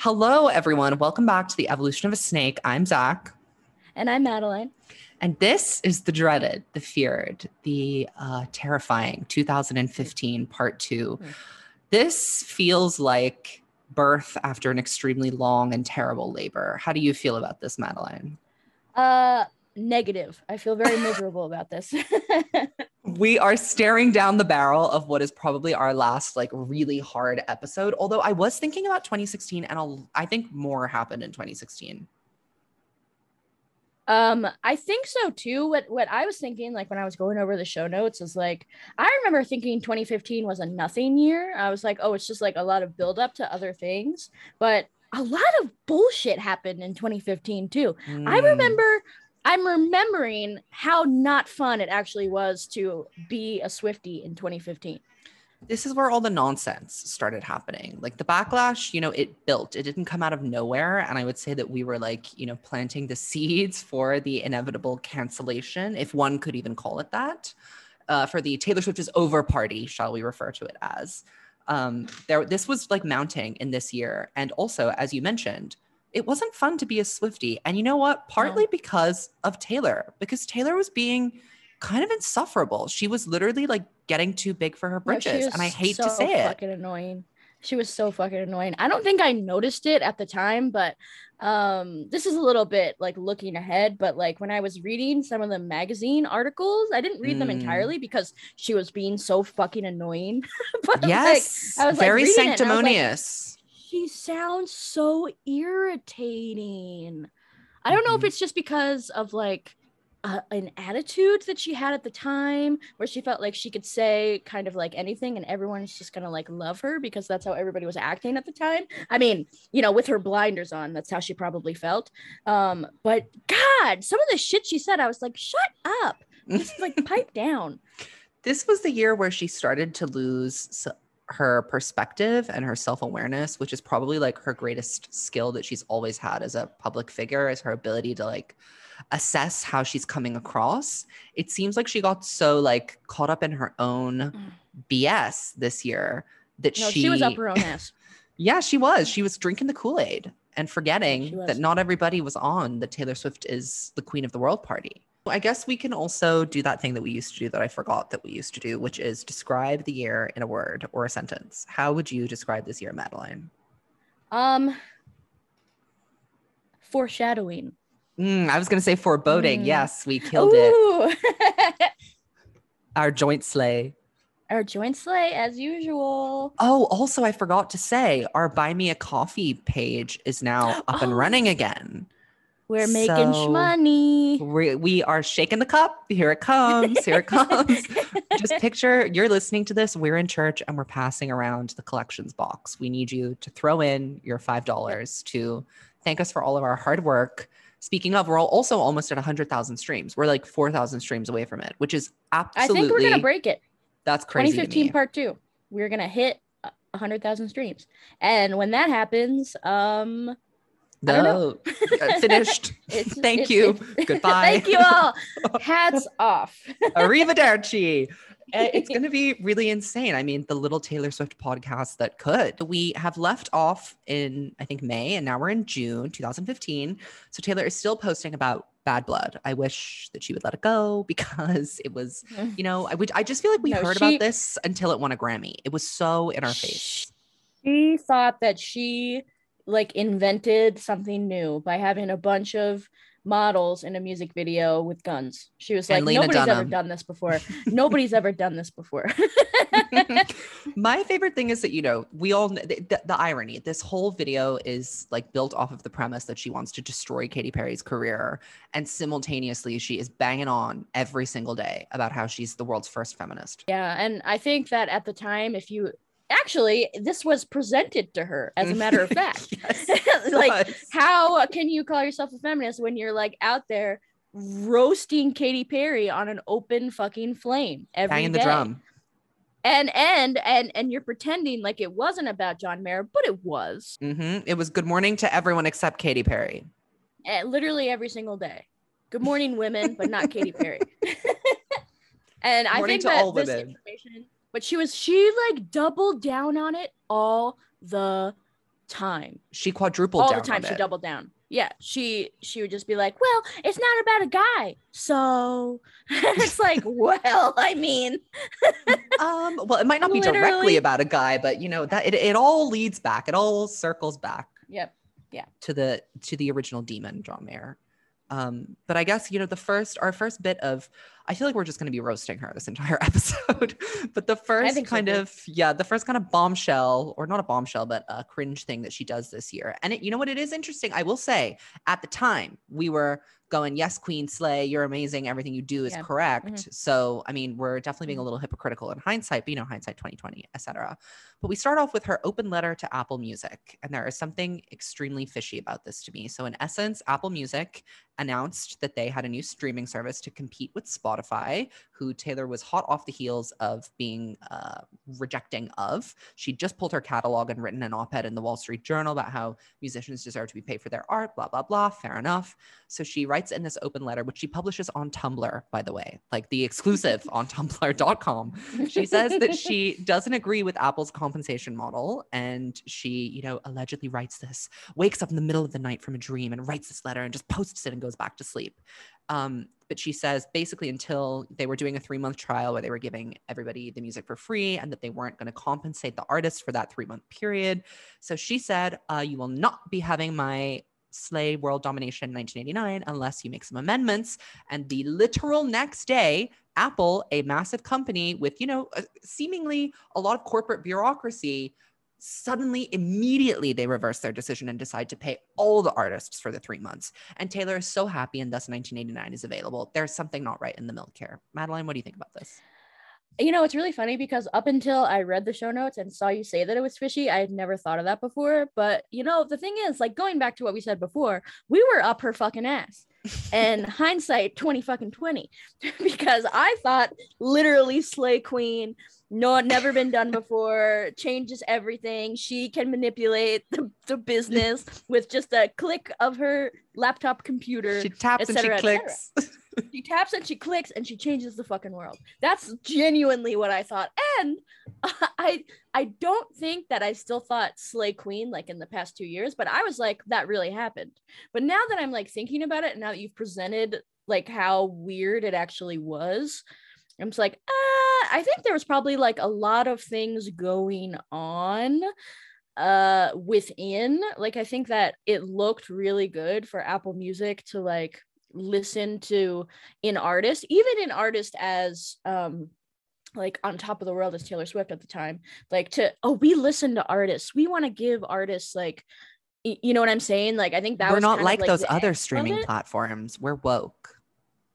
Hello, everyone. Welcome back to the Evolution of a Snake. I'm Zack. And I'm Madeline. And this is the dreaded, the feared, the uh, terrifying 2015 part 2 Mm. This feels like birth after an extremely long and terrible labor. How do you feel about this, Madeline? Uh negative. I feel very miserable about this. We are staring down the barrel of what is probably our last, like, really hard episode. Although I was thinking about 2016, and I'll, I think more happened in 2016. um, I think so too. What what I was thinking, like when I was going over the show notes, is like I remember thinking 2015 was a nothing year. I was like, oh, it's just like a lot of build up to other things. But a lot of bullshit happened in 2015 too. I Mm. remember I'm remembering how not fun it actually was to be a Swifty in 2015. this is where all the nonsense started happening. Like the backlash, you know, it built. It didn't come out of nowhere. And I would say that we were like, you know, planting the seeds for the inevitable cancellation, if one could even call it that, uh, for the Taylor Swift is over party, shall we refer to it as. Um, there, this was like mounting in this year. And also, as you mentioned, it wasn't fun to be a Swifty. And you know what? Partly because of Taylor, because Taylor was being kind of insufferable. She was literally like getting too big for her britches. and I hate to so say it. Fucking annoying. She was so fucking annoying. I don't think I noticed it at the time, but um, this is a little bit like looking ahead. But like when I was reading some of the magazine articles, I didn't read them Mm. entirely because she was being so fucking annoying. but like, Yes. I was, very reading it and I was like, sanctimonious. She sounds so irritating. I don't know if Mhm. it's just because of like uh, an attitude that she had at the time where she felt like she could say kind of like anything and everyone's just gonna like love her because that's how everybody was acting at the time. I mean, you know, with her blinders on, that's how she probably felt. Um, but God, some of the shit she said, I was like, shut up. Just like pipe down. this was the year where she started to lose her perspective and her self-awareness which is probably like her greatest skill that she's always had as a public figure is her ability to like assess how she's coming across it seems like she got so like caught up in her own bs this year that Mm. No, she, she was up her own ass. yeah she was she was drinking the kool-aid and forgetting that not everybody was on the taylor swift is the queen of the world party I guess we can also do that thing that we used to do that I forgot that we used to do, which is describe the year in a word or a sentence. How would you describe this year, Madeline? Um, foreshadowing. Mm, I was going to say foreboding. Mm. Yes, we killed it. Ooh. Our joint sleigh. Our joint sleigh, as usual. Oh, also, I forgot to say our Buy Me a Coffee page is now up and Oh. running again. We're making So- money. We, we are shaking the cup. Here it comes. Here it comes. Just picture you're listening to this. We're in church and we're passing around the collections box. We need you to throw in your $5 to thank us for all of our hard work. Speaking of, we're also almost at 100,000 streams. We're like 4,000 streams away from it, which is absolutely. I think we're gonna break it. that's crazy. to 2015 me. part two. We're gonna hit a 100,000 streams, and when that happens, um, I don't know. No, uh, finished. it's, Thank it's- you. it's- Goodbye. Thank you all. Hats off. Arrivederci. Uh, It's going to be really insane. I mean, the little Taylor Swift podcast that could. We have left off in, I think, May, and now we're in June 2015. So Taylor is still posting about bad blood. I wish that she would let it go because it was, you know, I would, I just feel like we No, heard she- about this until it won a Grammy. It was so in our face. She thought that she like invented something new by having a bunch of models in a music video with guns. She was And like, Lena nobody's ever done this before. nobody's ever done this before. My favorite thing is that you know we all kn- the, the, the irony. This whole video is like built off of the premise that she wants to destroy Katy Perry's career, and simultaneously she is banging on every single day about how she's the world's first feminist. yeah, and I think that at the time, if you actually this was presented to her as a matter of fact. Yes, like how can you call yourself a feminist when you're like out there roasting Katy Perry on an open fucking flame every banging the drum. and and and and you're pretending like it wasn't about John Mayer, but it was. hmm It was good morning to everyone except Katy Perry. Eh, literally every single day. Good morning, women, but not Katy Perry. and I think that all this women. information, but she was she like doubled down on it all the time. She quadrupled all the time she it. doubled down. Yeah, she she would just be like, "Well, it's not about a guy." So it's like, "Well, I mean, um, well, it might not be directly about a guy, but you know that it, it all leads back. It all circles back yep. Yeah. To the to the original demon, John Mayer. Um, but I guess you know the first our first bit of I feel like we're just going to be roasting her this entire episode. but the first so, kind of yeah, the first kind of bombshell or not a bombshell, but a cringe thing that she does this year. And it, you know what? It is interesting. I will say at the time we were going, yes, Queen Slay, you're amazing. Everything you do is Yeah. correct. Mhm. So I mean, we're definitely being a Mhm. little hypocritical in hindsight, but you know, hindsight 2020, etc. But we start off with her open letter to Apple Music, and there is something extremely fishy about this to me. So in essence, Apple Music announced that they had a new streaming service to compete with Spotify, who Taylor was hot off the heels of being uh, rejecting of. She just pulled her catalog and written an op-ed in the Wall Street Journal about how musicians deserve to be paid for their art, blah blah blah. Fair enough. So she writes in this open letter, which she publishes on Tumblr, by the way, like the exclusive on Tumblr.com. She says that she doesn't agree with Apple's compensation model, and she, you know, allegedly writes this, wakes up in the middle of the night from a dream and writes this letter and just posts it and goes back to sleep. Um, but she says basically until they were doing a three month trial where they were giving everybody the music for free and that they weren't going to compensate the artist for that three month period. So she said, uh, You will not be having my Slay World Domination 1989 unless you make some amendments. And the literal next day, Apple, a massive company with, you know, seemingly a lot of corporate bureaucracy, suddenly immediately they reverse their decision and decide to pay all the artists for the three months. And Taylor is so happy, and thus 1989 is available. There's something not right in the milk here. Madeline, what do you think about this? You know, it's really funny because up until I read the show notes and saw you say that it was fishy, I had never thought of that before. But you know, the thing is, like going back to what we said before, we were up her fucking ass. and hindsight 20 fucking 20 because I thought literally Slay Queen, no, never been done before, changes everything. She can manipulate the, the business with just a click of her laptop computer. She taps and she cetera, et cetera. clicks. she taps and she clicks and she changes the fucking world. That's genuinely what I thought. And I I don't think that I still thought Slay Queen like in the past two years, but I was like, that really happened. But now that I'm like thinking about it, and now that you've presented like how weird it actually was, I'm just like, uh, I think there was probably like a lot of things going on uh within like i think that it looked really good for apple music to like listen to an artist even an artist as um like on top of the world as taylor swift at the time like to oh we listen to artists we want to give artists like y- you know what i'm saying like i think that We're was not of, like, those other streaming platforms. We're woke.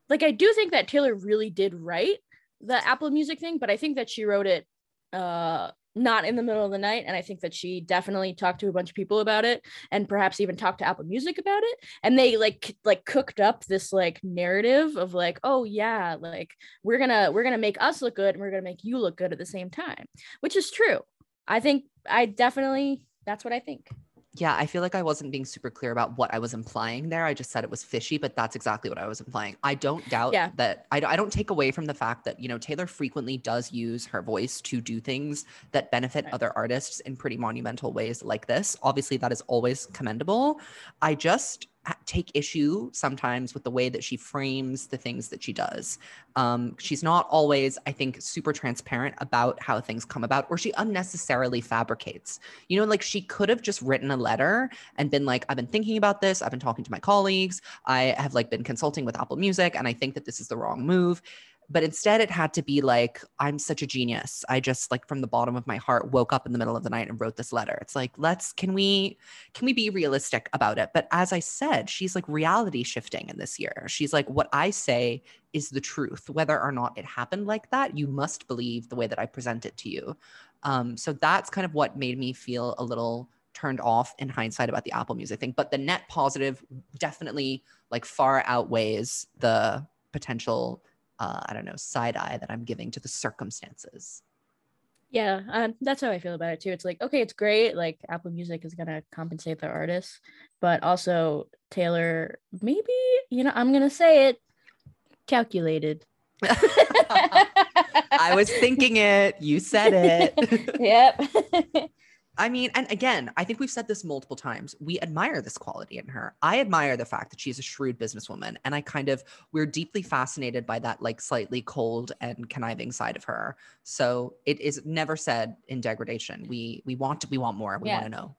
like i do think that taylor really did write the apple music thing but i think that she wrote it uh not in the middle of the night and i think that she definitely talked to a bunch of people about it and perhaps even talked to apple music about it. And they like like cooked up this like narrative of like oh yeah like we're gonna we're gonna make us look good and we're gonna make you look good at the same time which is true. I think i definitely that's what i think Yeah, I feel like I wasn't being super clear about what I was implying there. I just said it was fishy, but that's exactly what I was implying. I don't doubt Yeah. that I, I don't take away from the fact that, you know, Taylor frequently does use her voice to do things that benefit Right. other artists in pretty monumental ways like this. Obviously, that is always commendable. I just take issue sometimes with the way that she frames the things that she does. Um, she's not always, I think, super transparent about how things come about, or she unnecessarily fabricates. You know, like she could have just written a letter and been like, I've been thinking about this. I've been talking to my colleagues. I have like been consulting with Apple Music, and I think that this is the wrong move. But instead, it had to be like, I'm such a genius. I just like from the bottom of my heart woke up in the middle of the night and wrote this letter. It's like, let's can we can we be realistic about it? But as I said, she's like reality shifting in this year. She's like, what I say is the truth, whether or not it happened like that. You must believe the way that I present it to you. Um, so that's kind of what made me feel a little turned off in hindsight about the Apple Music thing. But the net positive definitely like far outweighs the potential, uh, I don't know, side eye that I'm giving to the circumstances. Yeah, um, that's how I feel about it too. It's like, okay, it's great. Like Apple Music is gonna compensate the artists, but also Taylor, maybe you know, I'm gonna say it, calculated. I was thinking it. You said it. yep. I mean, and again, I think we've said this multiple times. We admire this quality in her. I admire the fact that she's a shrewd businesswoman. And I kind of, we're deeply fascinated by that, like slightly cold and conniving side of her. So it is never said in degradation. We we want to, we want more. We Yeah. want to know.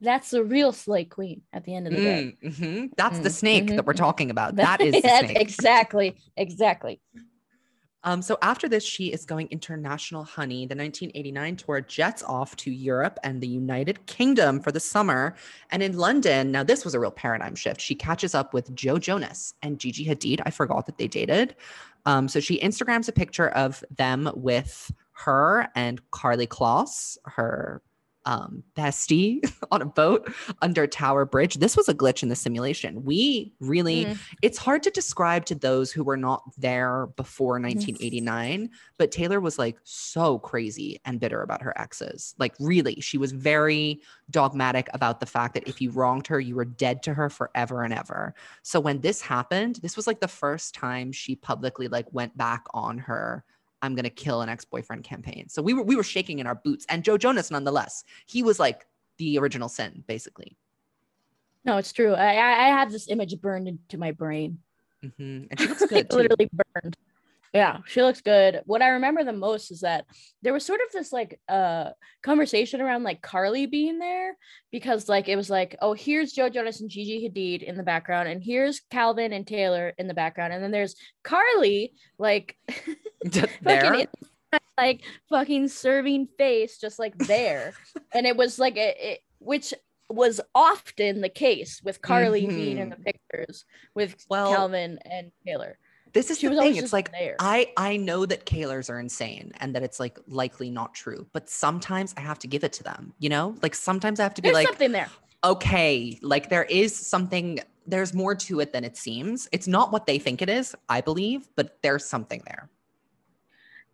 That's the real slate queen at the end of the day. Mm, mhm. That's the Mm, snake mhm, that we're talking about. That is the exactly, exactly. Um, so after this, she is going international, honey. The 1989 tour jets off to Europe and the United Kingdom for the summer. And in London, now this was a real paradigm shift. She catches up with Joe Jonas and Gigi Hadid. I forgot that they dated. Um, so she Instagrams a picture of them with her and Karlie Kloss, her um, bestie, on a boat under Tower Bridge. This was a glitch in the simulation. We really Mm. it's hard to describe to those who were not there before 1989 but taylor was like so crazy and bitter about her exes like really she was very dogmatic about the fact that if you wronged her you were dead to her forever and ever so when this happened this was like the first time she publicly like went back on her i'm going to kill an ex-boyfriend campaign so we were we were shaking in our boots and joe jonas nonetheless he was like the original sin basically No, it's true. I, I have this image burned into my brain. Mm-hmm. and she looks good literally burned. Yeah, she looks good. What I remember the most is that there was sort of this like uh conversation around like Karlie being there because like it was like, oh, here's Joe Jonas and Gigi Hadid in the background, and here's Calvin and Taylor in the background, and then there's Karlie like there fucking in- like fucking serving face just like there. And it was like it, it which was often the case with karlie being in the pictures with Well, calvin and taylor this is she the thing it's like there. I i know that Kaylors are insane and that it's like likely not true but sometimes i have to give it to them you know? Like sometimes i have to be there's like something there. Okay like there is something there's more to it than it seems. It's not what they think it is i believe but there's something there.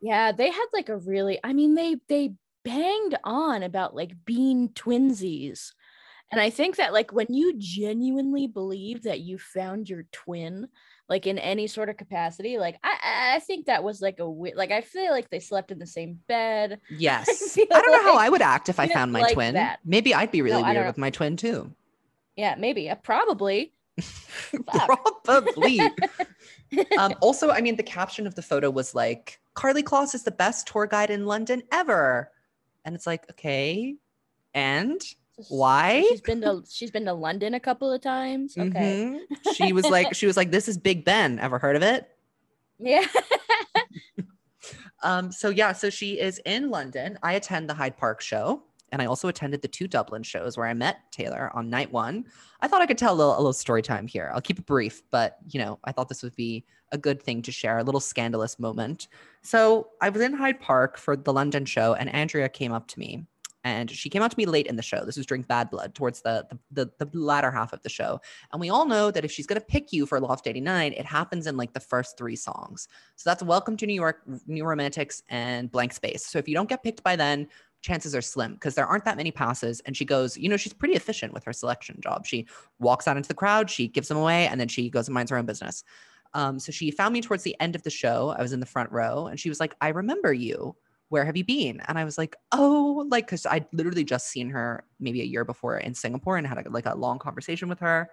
Yeah they had like a really i mean they they banged on about like being twinsies. And i think that like when you genuinely believe that you found your twin like in any sort of capacity like i I- i think that was like a wi- like i feel like they slept in the same bed. Yes. feel i don't know how i would act if i found my like twin. that. maybe i'd be really No, weird with my twin too. Yeah maybe uh, probably. Probably. Um, also, I mean, the caption of the photo was like, Karlie Kloss is the best tour guide in London ever. And it's like, okay. And Why? she's been to she's been to london a couple of times okay Mhm. she was like, she was like, this is Big Ben. Ever heard of it? yeah Um, so yeah, so she is in London. I attend the Hyde Park show. And I also attended the two Dublin shows where I met Taylor on night one. I thought I could tell a little, a little story time here. I'll keep it brief, but you know, I thought this would be a good thing to share, a little scandalous moment. So I was in Hyde Park for the London show, and Andrea came up to me. And she came out to me late in the show. This was during Bad Blood, towards the, the the the latter half of the show. And we all know that if she's gonna pick you for Loft 89, it happens in like the first three songs. So that's Welcome to New York, New Romantics, and Blank Space. So if you don't get picked by then, chances are slim because there aren't that many passes. And she goes, you know, she's pretty efficient with her selection job. She walks out into the crowd, she gives them away, and then she goes and minds her own business. Um, so she found me towards the end of the show. I was in the front row, and she was like, I remember you. Where have you been? And I was like, oh, like, because I'd literally just seen her maybe a year before in Singapore and had a, like a long conversation with her.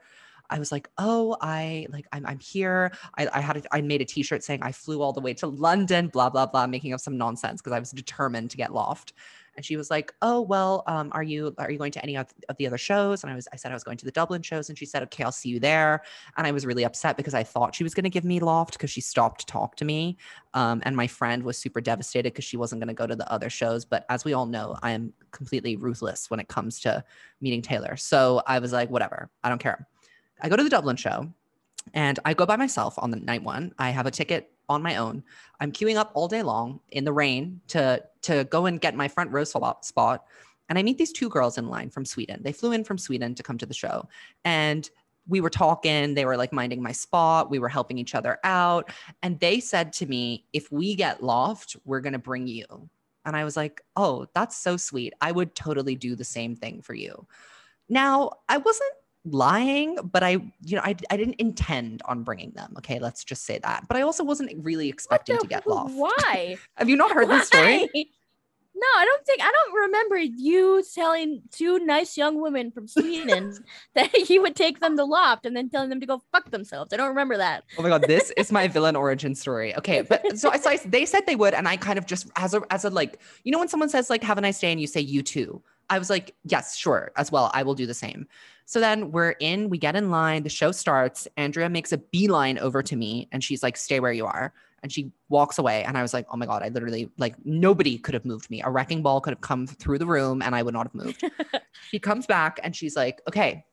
I was like, oh, I like, I'm, I'm here. I, I had, a, I made a t-shirt saying I flew all the way to London, blah, blah, blah, making up some nonsense because I was determined to get loft. And she was like, oh, well, um, are you, are you going to any of the other shows? And I was, I said I was going to the Dublin shows and she said, okay, I'll see you there. And I was really upset because I thought she was going to give me loft because she stopped to talk to me. Um, and my friend was super devastated because she wasn't going to go to the other shows. But as we all know, I am completely ruthless when it comes to meeting Taylor. So I was like, whatever, I don't care. I go to the Dublin show and I go by myself on the night one. I have a ticket on my own. I'm queuing up all day long in the rain to to go and get my front row spot. And I meet these two girls in line from Sweden. They flew in from Sweden to come to the show. And we were talking, they were like minding my spot, we were helping each other out. And they said to me, if we get loft, we're going to bring you. And I was like, oh, that's so sweet. I would totally do the same thing for you. Now, I wasn't lying, but I, you know, I, I didn't intend on bringing them. Okay, let's just say that. But I also wasn't really expecting to get loft. why Have you not heard this story? No, I don't think I don't remember you telling two nice young women from Sweden that you would take them to Loft and then telling them to go fuck themselves. I don't remember that. Oh my god, this is my villain origin story. Okay, but so I, so I they said they would, and I kind of just as a as a like you know when someone says like have a nice day and you say you too. I was like, yes, sure, as well. I will do the same. So then we're in, we get in line, the show starts. Andrea makes a beeline over to me and she's like, stay where you are and she walks away and i was like oh my god i literally like nobody could have moved me a wrecking ball could have come through the room and i would not have moved she comes back and she's like okay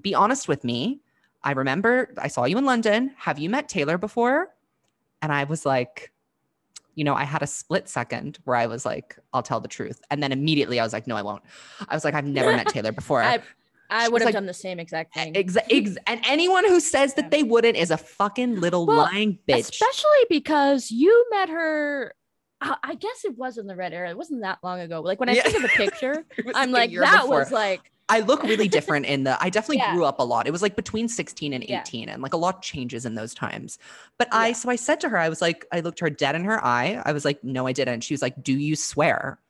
be honest with me i remember i saw you in london have you met taylor before and i was like you know, I had a split second where I was like, I'll tell the truth. And then immediately I was like, no, I won't. I was like, I've never met Taylor before. I, I would have like, done the same exact thing. Ex- ex- and anyone who says that they wouldn't is a fucking little well, lying bitch. Especially because you met her. Uh, I guess it was in the red era. It wasn't that long ago. Like when I yeah. think of the picture, I'm like, that before. was like. I look really different in the. I definitely yeah. grew up a lot. It was like between 16 and 18, yeah. and like a lot changes in those times. But I, so I said to her, I was like, I looked her dead in her eye. I was like, no, I didn't. She was like, do you swear?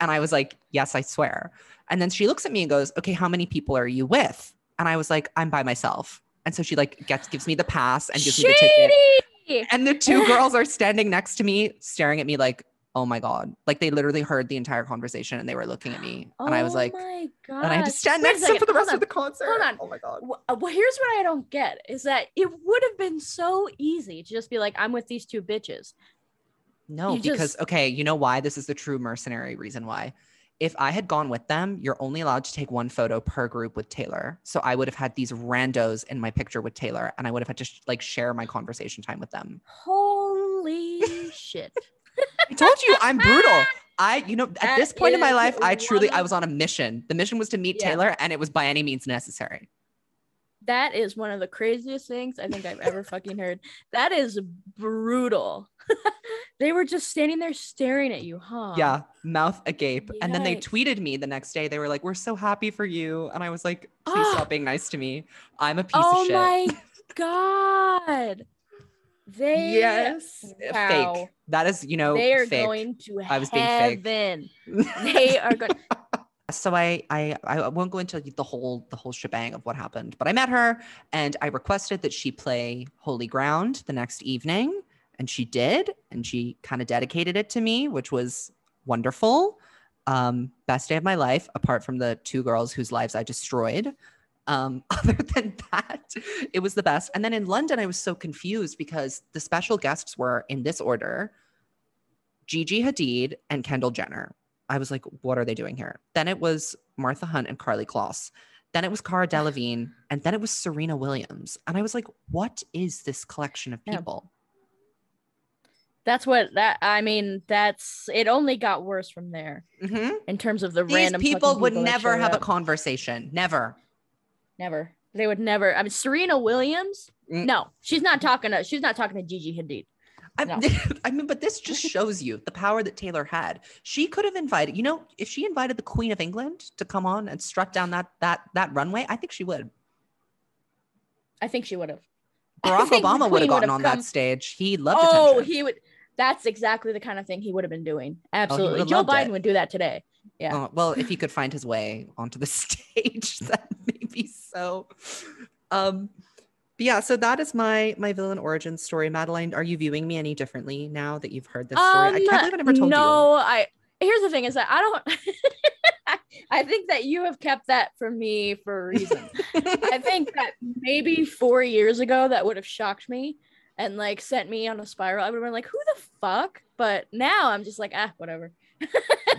And I was like, yes, I swear. And then she looks at me and goes, okay, how many people are you with? And I was like, I'm by myself. And so she like gets gives me the pass and gives Shady! me the ticket. And the two girls are standing next to me, staring at me like, oh my god. Like they literally heard the entire conversation and they were looking at me. And i was oh like oh my god and i had to stand next to them for the rest of the concert. Hold on. Oh my god. Well here's what i don't get is that it would have been so easy to just be like i'm with these two bitches. No you because just... okay you know why this is the true mercenary reason why if I had gone with them, you're only allowed to take one photo per group with Taylor. So I would have had these randos in my picture with Taylor and I would have had to sh- like share my conversation time with them. Holy shit. I told you I'm brutal. I, you know, at that this point in my life, I truly, I was on a mission. The mission was to meet yeah. Taylor and it was by any means necessary. That is one of the craziest things I think I've ever fucking heard. That is brutal. they were just standing there staring at you, huh? Yeah, mouth agape. Yikes. And then they tweeted me the next day. They were like, "We're so happy for you," and I was like, "Please ah. stop being nice to me. I'm a piece oh of shit." Oh my god. They yes, wow. fake. That is, you know, they are fake. going to I was being fake. they are going. So I, I I won't go into the whole the whole shebang of what happened, but I met her and I requested that she play Holy Ground the next evening, and she did, and she kind of dedicated it to me, which was wonderful. Um, best day of my life, apart from the two girls whose lives I destroyed. Um, other than that, it was the best. And then in London, I was so confused because the special guests were in this order Gigi Hadid and Kendall Jenner. I was like, what are they doing here? Then it was Martha Hunt and Karlie Kloss. Then it was Cara Delevingne. And then it was Serena Williams. And I was like, what is this collection of people? that's what that I mean. That's it. Only got worse from there mm-hmm. in terms of the These random people would people never have up. a conversation. Never, never. They would never. I mean, Serena Williams. Mm. No, she's not talking to. She's not talking to Gigi Hadid. No. I mean, but this just shows you the power that Taylor had. She could have invited, you know, if she invited the Queen of England to come on and strut down that that that runway, I think she would. I think she would have. Barack Obama would have gotten on come... that stage. He loved. Oh, attention. he would that's exactly the kind of thing he would have been doing. Oh, Absolutely. Oh, Joe Biden it. would do that today. Yeah. Uh, well, if he could find his way onto the stage, that may be so. Um, but yeah, so that is my my villain origin story. Madeline, are you viewing me any differently now that you've heard this story? Um, I can't believe I never told no, you. No, I here's the thing is that I don't I think that you have kept that from me for a reason. I think that maybe four years ago that would have shocked me and like sent me on a spiral, I would have been like, who the fuck? But now I'm just like, ah, whatever.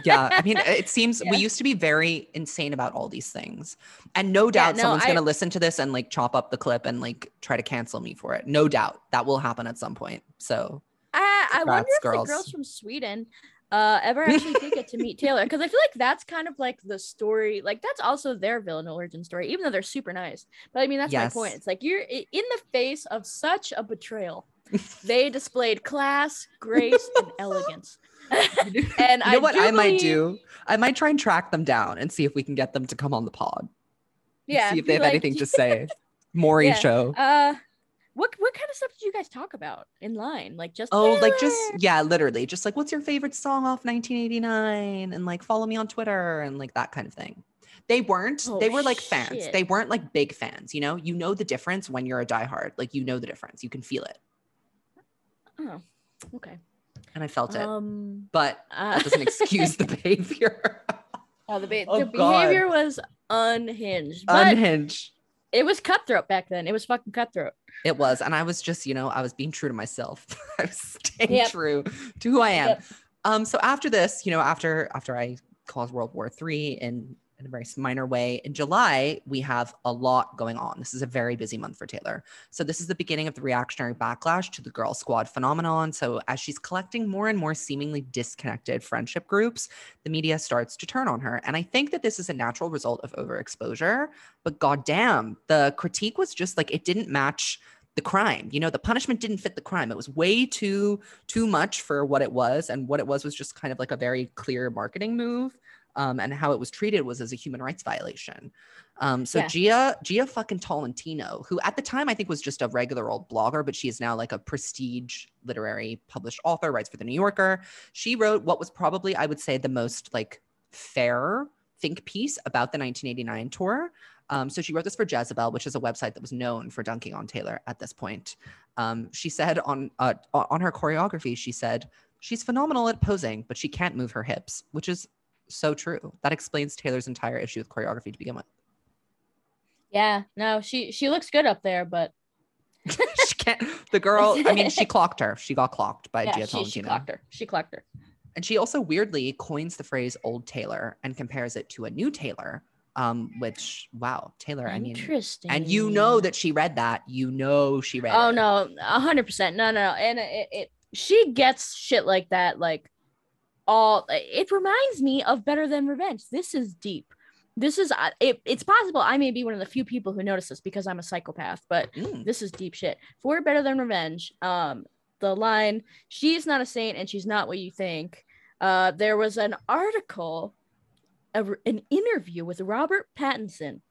Yeah. I mean, it seems yeah. we used to be very insane about all these things. And no doubt yeah, no, someone's I, gonna listen to this and like chop up the clip and like try to cancel me for it. No doubt that will happen at some point. So I, I wonder if girls. the girls from Sweden uh ever actually did get to meet Taylor because I feel like that's kind of like the story like that's also their villain origin story even though they're super nice but I mean that's yes. my point it's like you're in the face of such a betrayal they displayed class grace and elegance and you know I what I believe... might do I might try and track them down and see if we can get them to come on the pod yeah see if they have like, anything to say Maury yeah, show uh what what kind of stuff did you guys talk about in line? Like just Oh, like just yeah, literally, just like what's your favorite song off 1989, and like follow me on Twitter and like that kind of thing. They weren't. Oh, they were like fans. shit. They weren't like big fans. You know, you know the difference when you're a diehard. Like you know the difference. You can feel it, Oh, okay. And I felt it. Um, But uh, that doesn't excuse the behavior. oh, the, be- Oh, the behavior was unhinged, Unhinged. it was cutthroat back then. It was fucking cutthroat. It was, and I was just, you know, I was being true to myself. I was staying Yep. true to who I am. Yep. Um, so after this, you know, after after I caused World War Three in in a very minor way, in July we have a lot going on. This is a very busy month for Taylor. So this is the beginning of the reactionary backlash to the Girl Squad phenomenon. So as she's collecting more and more seemingly disconnected friendship groups, the media starts to turn on her. And I think that this is a natural result of overexposure. But goddamn, the critique was just like it didn't match the crime. You know, the punishment didn't fit the crime. It was way too too much for what it was, and what it was was just kind of like a very clear marketing move. Um, and how it was treated was as a human rights violation. Um, so Yeah. Jia, Jia fucking Tolentino, who at the time I think was just a regular old blogger, but she is now like a prestige literary published author, writes for the New Yorker. She wrote what was probably, I would say, the most like fair think piece about the 1989 tour. Um, so she wrote this for Jezebel, which is a website that was known for dunking on Taylor at this point. Um, she said on uh, on her choreography, she said she's phenomenal at posing, but she can't move her hips, which is so true. That explains Taylor's entire issue with choreography to begin with. Yeah, no, she she looks good up there, but she can't. The girl. I mean, she clocked her. She got clocked by yeah, Jia she, she clocked her. She clocked her. And she also weirdly coins the phrase "old Taylor" and compares it to a new Taylor. Um, which wow, Taylor. I mean, Interesting. and you know that she read that. You know she read. Oh it. no, a hundred percent. No, no, no. And it, it she gets shit like that. Like all it reminds me of Better Than Revenge. This is deep. This is it, it's possible I may be one of the few people who notice this because I'm a psychopath, but Mm. this is deep shit. For Better Than Revenge, um, the line "She's not a saint and she's not what you think." Uh, there was an article, a, an interview with Robert Pattinson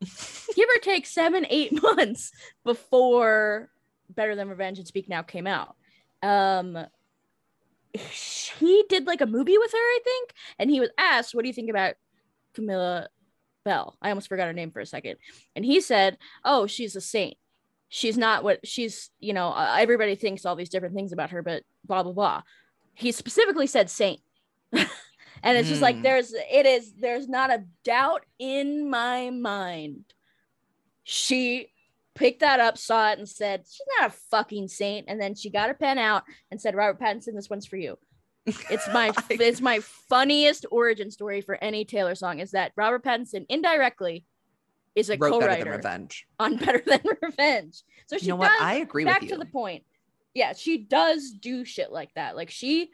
give or take seven, eight months before Better Than Revenge and Speak Now came out. Um, he did like a movie with her, I think, and he was asked, "What do you think about Camilla Belle?" I almost forgot her name for a second, and he said, "Oh, she's a saint. She's not what she's. You know, uh, everybody thinks all these different things about her, but blah blah blah." He specifically said saint. And it's just like Hmm. there's it is there's not a doubt in my mind. She picked that up, saw it, and said, She's not a fucking saint. And then she got a pen out and said, Robert Pattinson, this one's for you. It's my I- it's my funniest origin story for any Taylor song is that Robert Pattinson indirectly is a wrote better than co-writer revenge. on Better Than Revenge. So she You know does what? I agree back to the point. Yeah, she does do shit like that. Like she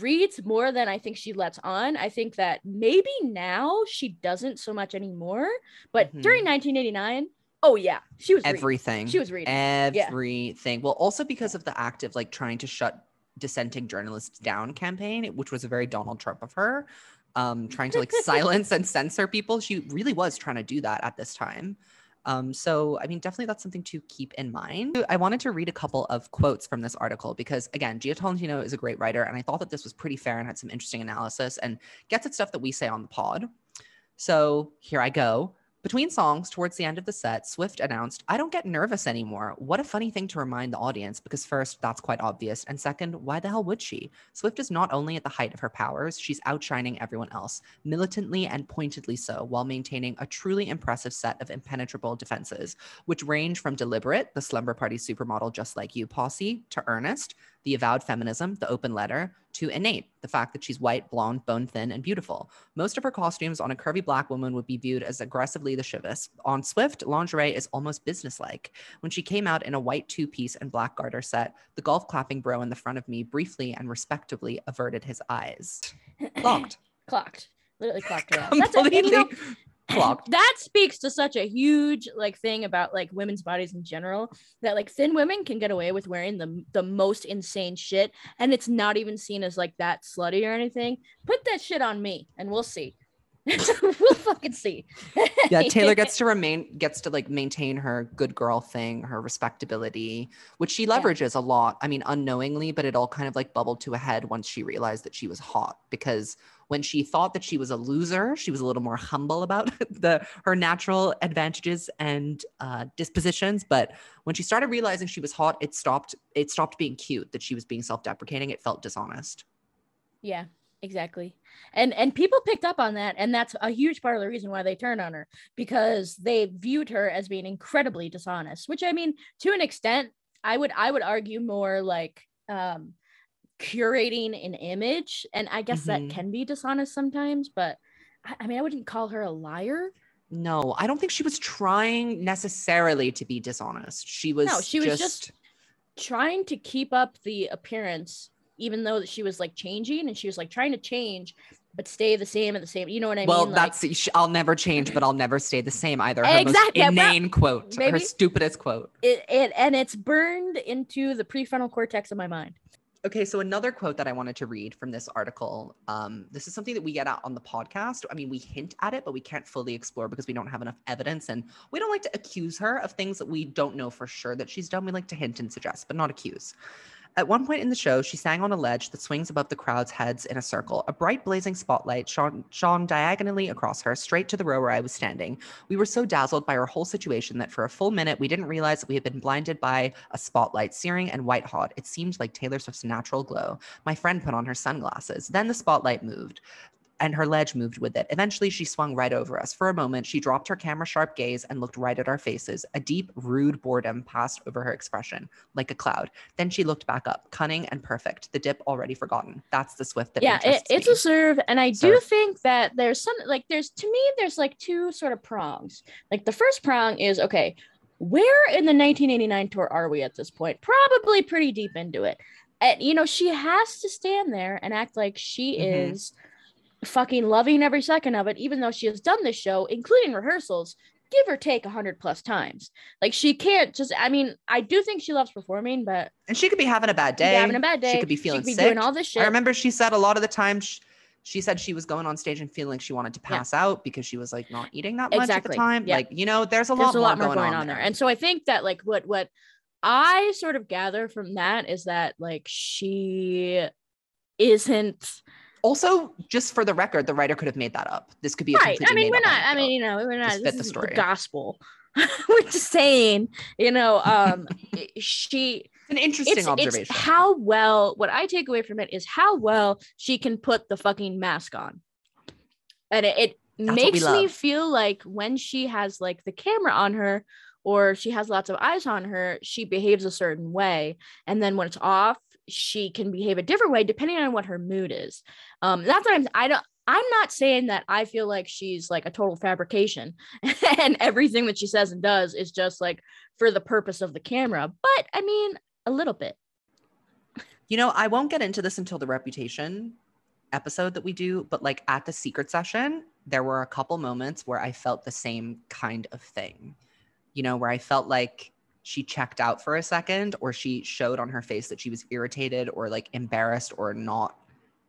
reads more than I think she lets on. I think that maybe now she doesn't so much anymore, but Mhm. during 1989, oh yeah, she was reading. Everything. She was reading. everything. Well, also because of the active like trying to shut dissenting journalists down campaign, which was a very Donald Trump of her, um, trying to like silence and censor people. She really was trying to do that at this time. Um, so, I mean, definitely that's something to keep in mind. I wanted to read a couple of quotes from this article because, again, Jia Tolentino is a great writer, and I thought that this was pretty fair and had some interesting analysis and gets at stuff that we say on the pod. So, here I go. Between songs, towards the end of the set, Swift announced, I don't get nervous anymore. What a funny thing to remind the audience, because first, that's quite obvious. And second, why the hell would she? Swift is not only at the height of her powers, she's outshining everyone else, militantly and pointedly so, while maintaining a truly impressive set of impenetrable defenses, which range from deliberate, the slumber party supermodel just like you posse, to earnest, the avowed feminism, the open letter, to innate, the fact that she's white, blonde, bone thin, and beautiful. Most of her costumes on a curvy black woman would be viewed as aggressively the chivas. On Swift, lingerie is almost businesslike. When she came out in a white two piece and black garter set, the golf clapping bro in the front of me briefly and respectably averted his eyes. Clocked. clocked. Literally clocked her out. That's a, you know, that speaks to such a huge like thing about like women's bodies in general that like thin women can get away with wearing the the most insane shit and it's not even seen as like that slutty or anything put that shit on me and we'll see we'll fucking see. yeah, Taylor gets to remain gets to like maintain her good girl thing, her respectability, which she Yeah. leverages a lot. I mean, unknowingly, but it all kind of like bubbled to a head once she realized that she was hot because when she thought that she was a loser, she was a little more humble about the her natural advantages and uh, dispositions. But when she started realizing she was hot, it stopped. It stopped being cute that she was being self-deprecating. It felt dishonest. Yeah, exactly. And and people picked up on that and that's a huge part of the reason why they turned on her because they viewed her as being incredibly dishonest, which I mean to an extent I would I would argue more like um curating an image and I guess Mhm. that can be dishonest sometimes, but I, I mean I wouldn't call her a liar. No, I don't think she was trying necessarily to be dishonest. She was. No, she was just just trying to keep up the appearance even though that she was like changing and she was like trying to change but stay the same at the same you know what I well, mean? Like- that's I'll never change, but I'll never stay the same either. Her Exactly, yeah, most well, inane quote, her stupidest quote. it, it and it's burned into the prefrontal cortex of my mind. Okay, so another quote that I wanted to read from this article. Um, this is something that we get at on the podcast. I mean, we hint at it, but we can't fully explore because we don't have enough evidence, and we don't like to accuse her of things that we don't know for sure that she's done. We like to hint and suggest, but not accuse. At one point in the show, she sang on a ledge that swings above the crowd's heads in a circle. A bright blazing spotlight shone, shone diagonally across her, straight to the row where I was standing. We were so dazzled by her whole situation that for a full minute, we didn't realize that we had been blinded by a spotlight, searing and white hot. It seemed like Taylor Swift's natural glow. My friend put on her sunglasses. Then the spotlight moved. And her ledge moved with it. Eventually, she swung right over us. For a moment, she dropped her camera sharp gaze and looked right at our faces. A deep, rude boredom passed over her expression, like a cloud. Then she looked back up, cunning and perfect, the dip already forgotten. That's the Swift that yeah, it, it's me. a serve, and I do think that there's some like there's to me there's like two sort of prongs. Like the first prong is okay, where in the 1989 tour are we at this point? Probably pretty deep into it. And you know, she has to stand there and act like she Mhm. is fucking loving every second of it, even though she has done this show, including rehearsals, give or take a hundred plus times. Like she can't just. I mean, I do think she loves performing, but and she could be having a bad day. having a bad day. She could be feeling she could be sick. doing all this shit. I remember she said a lot of the time sh- she said she was going on stage and feeling like she wanted to Yeah. pass out because she was like not eating that much at the time. Yeah. Like, you know, there's a there's lot, a lot more more going, on, there. and so i think that like what what i sort of gather from that is that like she isn't also, just for the record, the writer could have made that up. This could be a right i mean we're not i mean you know we're not Just fit the story. gospel we're just saying you know um she it's an interesting it's, observation. it's how well what i take away from it is how well she can put the fucking mask on and it, it That's what we makes me feel like when she has like the camera on her or she has lots of eyes on her she behaves a certain way and then when it's off she can behave a different way depending on what her mood is um that's what i'm i don't i'm not saying that i feel like she's like a total fabrication and everything that she says and does is just like for the purpose of the camera but i mean a little bit You know, I won't get into this until the reputation episode that we do, but like at the secret session, there were a couple moments where I felt the same kind of thing. You know, where I felt like she checked out for a second or she showed on her face that she was irritated or like embarrassed or not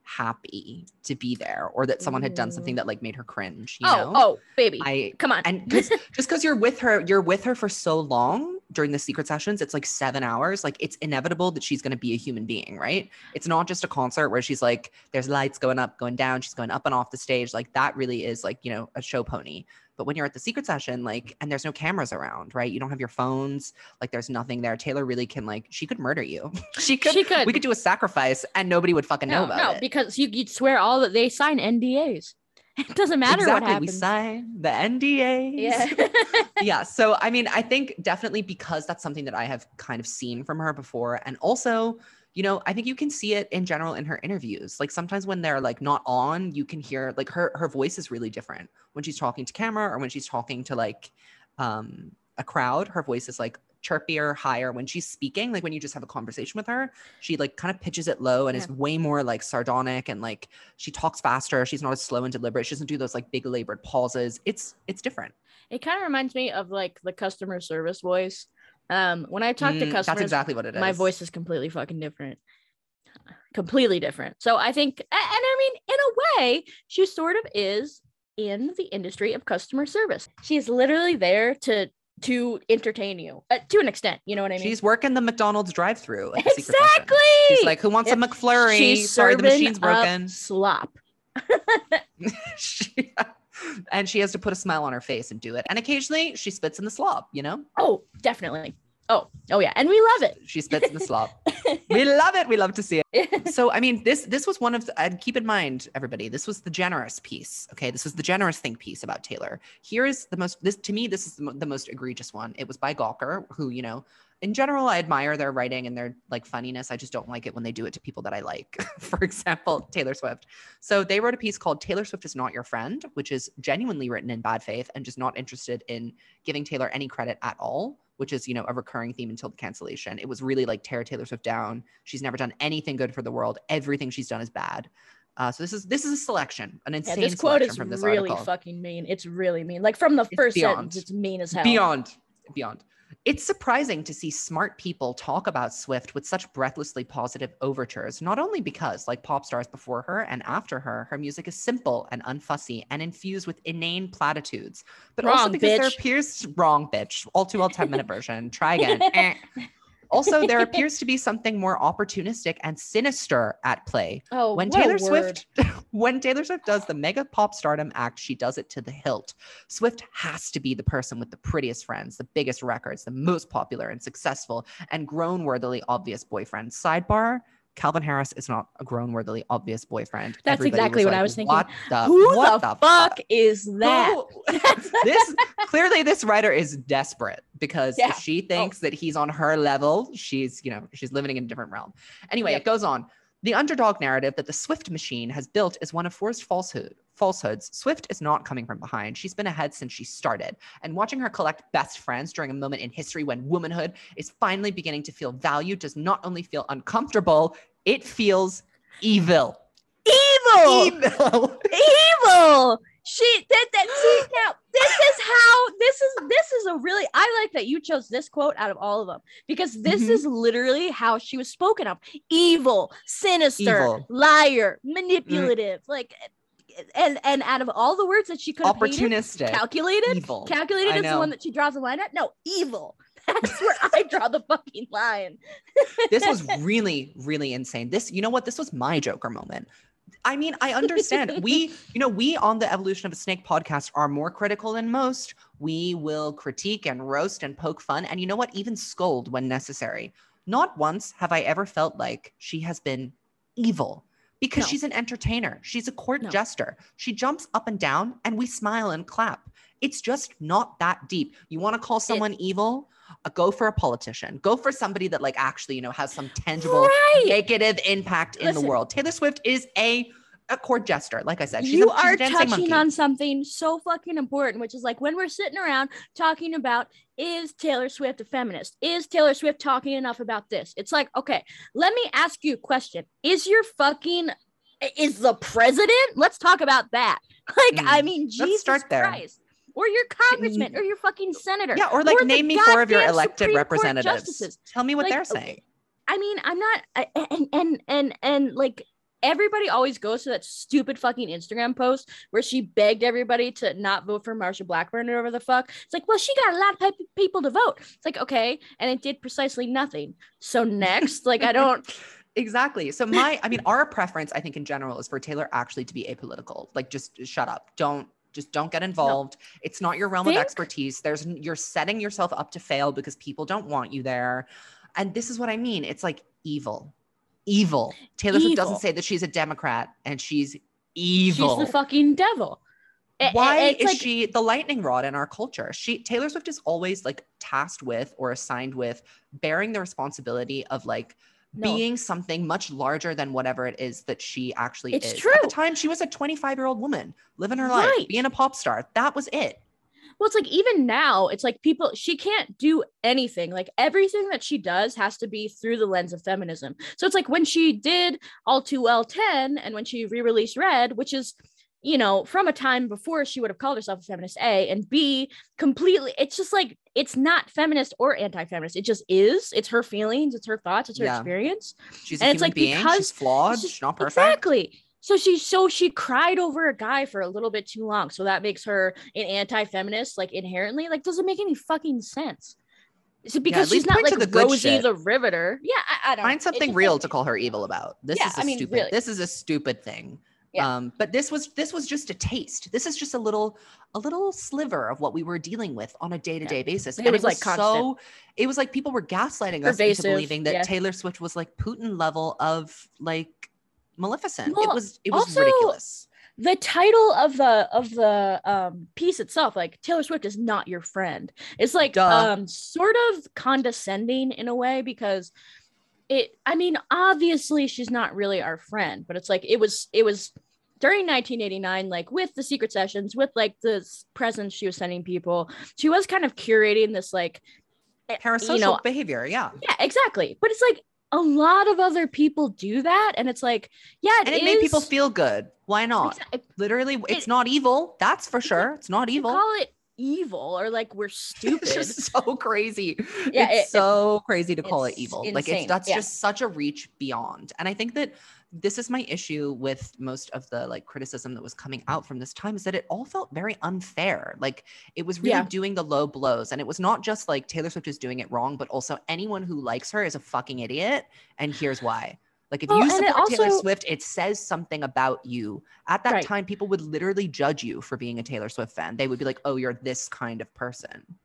happy to be there or that someone had done something that like made her cringe, you oh know? oh baby I come on and just because you're with her you're with her for so long during the secret sessions it's like seven hours like it's inevitable that she's going to be a human being right? It's not just a concert where she's like there's lights going up going down she's going up and off the stage like that really is like you know a show pony. But when you're at the secret session like and there's no cameras around right? You don't have your phones like there's nothing there. Taylor really can like she could murder you. She could she could. we could do a sacrifice and nobody would fucking know no, about no it. because you, you'd swear all that they sign ndas it doesn't matter exactly what we sign the ndas yeah. Yeah so i mean i think definitely because that's something that i have kind of seen from her before and also you know i think you can see it in general in her interviews. Like sometimes when they're like not on you can hear like her her voice is really different. When she's talking to camera or when she's talking to like um a crowd her voice is like chirpier higher when she's speaking like when you just have a conversation with her she like kind of pitches it low and is way more like sardonic and like she talks faster she's not as slow and deliberate she doesn't do those like big labored pauses. It's it's different. It kind of reminds me of like the customer service voice. Um when i talk to Mm, customers That's exactly what it is. my voice is completely fucking different. Completely different. So i think and i mean in a way she sort of is in the industry of customer service. She is literally there to to entertain you uh, to an extent. You know what I mean? She's working the McDonald's the Secret exactly. She's like, "Who wants a McFlurry? She's Sorry, the machine's broken." Slop. she, and she has to put a smile on her face and do it. And occasionally, she spits in the slop. You know, Oh, definitely. Oh, oh yeah, and we love it. she spits in the slop. we love it. We love to see it. so i mean this this was one of the, and keep in mind everybody this was the generous piece okay this was the generous think piece about taylor here is the most this to me this is the, the most egregious one it was by gawker who you know in general i admire their writing and their like funniness i just don't like it when they do it to people that i like for example taylor swift so they wrote a piece called taylor swift is not your friend which is genuinely written in bad faith and just not interested in giving taylor any credit at all which is you know a recurring theme until the cancellation it was really like tear taylor swift down she's never done anything good for the world everything she's done is bad uh, so this is this is a selection an insane. Yeah, this quote is this really article fucking mean. It's really mean. Like from the first beyond. sentence, it's mean as hell. beyond beyond it's surprising to see smart people talk about Swift with such breathlessly positive overtures, not only because, like pop stars before her and after her, her music is simple and unfussy and infused with inane platitudes, but also Wrong, because there appears wrong, bitch, all too well 10 minute version. Try again. Eh. Also, there appears to be something more opportunistic and sinister at play Oh, when Taylor. Swift when Taylor Swift does the mega pop stardom act, she does it to the hilt. Swift has to be the person with the prettiest friends, the biggest records, the most popular and successful and grown worthily obvious boyfriend. Sidebar Calvin Harris is not a grown worthily obvious boyfriend. That's Everybody exactly what I was thinking. What the, Who what the, fuck is that? This clearly this writer is desperate because Yeah. Oh. she thinks that he's on her level, she's you know she's living in a different realm. Anyway, Yep. it goes on. The underdog narrative that the Swift machine has built is one of forced falsehood. Falsehoods. Swift is not coming from behind. She's been ahead since she started. And watching her collect best friends during a moment in history when womanhood is finally beginning to feel valued does not only feel uncomfortable, it feels evil. Evil. Evil. evil. She that that see now this is how this is this is a really I like that you chose this quote out of all of them because this Mhm. is literally how she was spoken of. Evil, sinister, Evil. liar, manipulative, like and and out of all the words that she could have hated, Opportunistic. calculated, Evil. calculated is the one that she draws the line at. No, evil. That's where I draw the fucking line. this was really really insane this you know what this was my joker moment i mean i understand. We you know we on the evolution of a snake podcast are more critical than most. We will critique and roast and poke fun and you know what? Even scold when necessary. Not once have i ever felt like she has been evil because No. she's an entertainer. She's a court No. jester. She jumps up and down and we smile and clap. It's just not that deep. You want to call someone evil? Uh, go for a politician. Go for somebody that like actually you know has some tangible Right. negative impact in the world. Taylor swift is a a court jester like i said she's, you a, are touching monkey on something so fucking important, which is like when we're sitting around talking about is Taylor Swift a feminist? Is Taylor Swift talking enough about this? It's like, okay, let me ask you a question. Is your fucking is the president? Let's talk about that. Like, I Mm. mean, Jesus start there. Christ. Or your congressman or your fucking senator. yeah or like the name me four of your elected Supreme representatives tell me what Like, they're saying I mean, I'm not, I- and and and and like everybody always goes to that stupid fucking Instagram post where she begged everybody to not vote for Marsha Blackburn or whatever the fuck. It's like, well, she got a lot of pe- people to vote. It's like, okay, and it did precisely nothing. So next, like, I don't. Exactly. So my, I mean, our preference, I think, in general, is for Taylor actually to be apolitical. Like, just shut up. Don't just don't get involved. It's not your realm Think- of expertise. There's you're setting yourself up to fail because people don't want you there. And this is what I mean. It's like evil, evil. Taylor Swift doesn't say that she's a Democrat, and she's evil. She's the fucking devil. Why it's is like- she the lightning rod in our culture? She Taylor Swift is always like tasked with or assigned with bearing the responsibility of like No. being something much larger than whatever it is that she actually It's is. At the time, she was a 25 year old woman living her life, Right. being a pop star. That was it. Well, it's like even now, it's like people, she can't do anything. Like everything that she does has to be through the lens of feminism. So it's like when she did All Too Well 10 and when she re released Red, which is, you know, from a time before she would have called herself a feminist, A, and B, completely, it's just like, it's not feminist or anti feminist. It just is. It's her feelings, it's her thoughts, it's her Yeah. experience. She's a And human it's like being. because she's flawed. just- She's not perfect. Exactly. So she so she cried over a guy for a little bit too long. So that makes her an anti-feminist, like inherently. Like, doesn't make any fucking sense. Is it because Yeah, she's not like the Rosie the Riveter? Yeah, I, I don't. Find something real doesn't to call her evil about. This Yeah, is a I mean, stupid. really. This is a stupid thing. Yeah. Um, but this was this was just a taste. This is just a little a little sliver of what we were dealing with on a day to day basis. It And was, like, constant. so. It was like people were gaslighting us into believing that yeah. Taylor Swift was like Putin level of like Maleficent. it was it was also- ridiculous. the title of the of the um piece itself like taylor swift is not your friend it's like Duh. um sort of condescending in a way because it i mean obviously she's not really our friend but it's like it was it was during 1989 like with the secret sessions with like the presents she was sending people she was kind of curating this like eh, Parasocial you know behavior. Yeah. yeah exactly but it's like a lot of other people do that and it's like yeah And it made people feel good. Why not? Literally, it's It- not evil. That's for sure. It's not evil. call it evil or like we're It's stupid. just so crazy. Yeah, it's it- so crazy to call it it's evil. Like it's that's yeah. just such a reach beyond. And I think that this is my issue with most of the like criticism that was coming out from this time is that it all felt very unfair. Like it was really Yeah. doing the low blows. And it was not just like Taylor Swift is doing it wrong, but also anyone who likes her is a fucking idiot. And here's why. Like if Well, you support Taylor Swift, it says something about you. At that Right. time, people would literally judge you for being a Taylor Swift fan. They would be like, "Oh, you're this kind of person."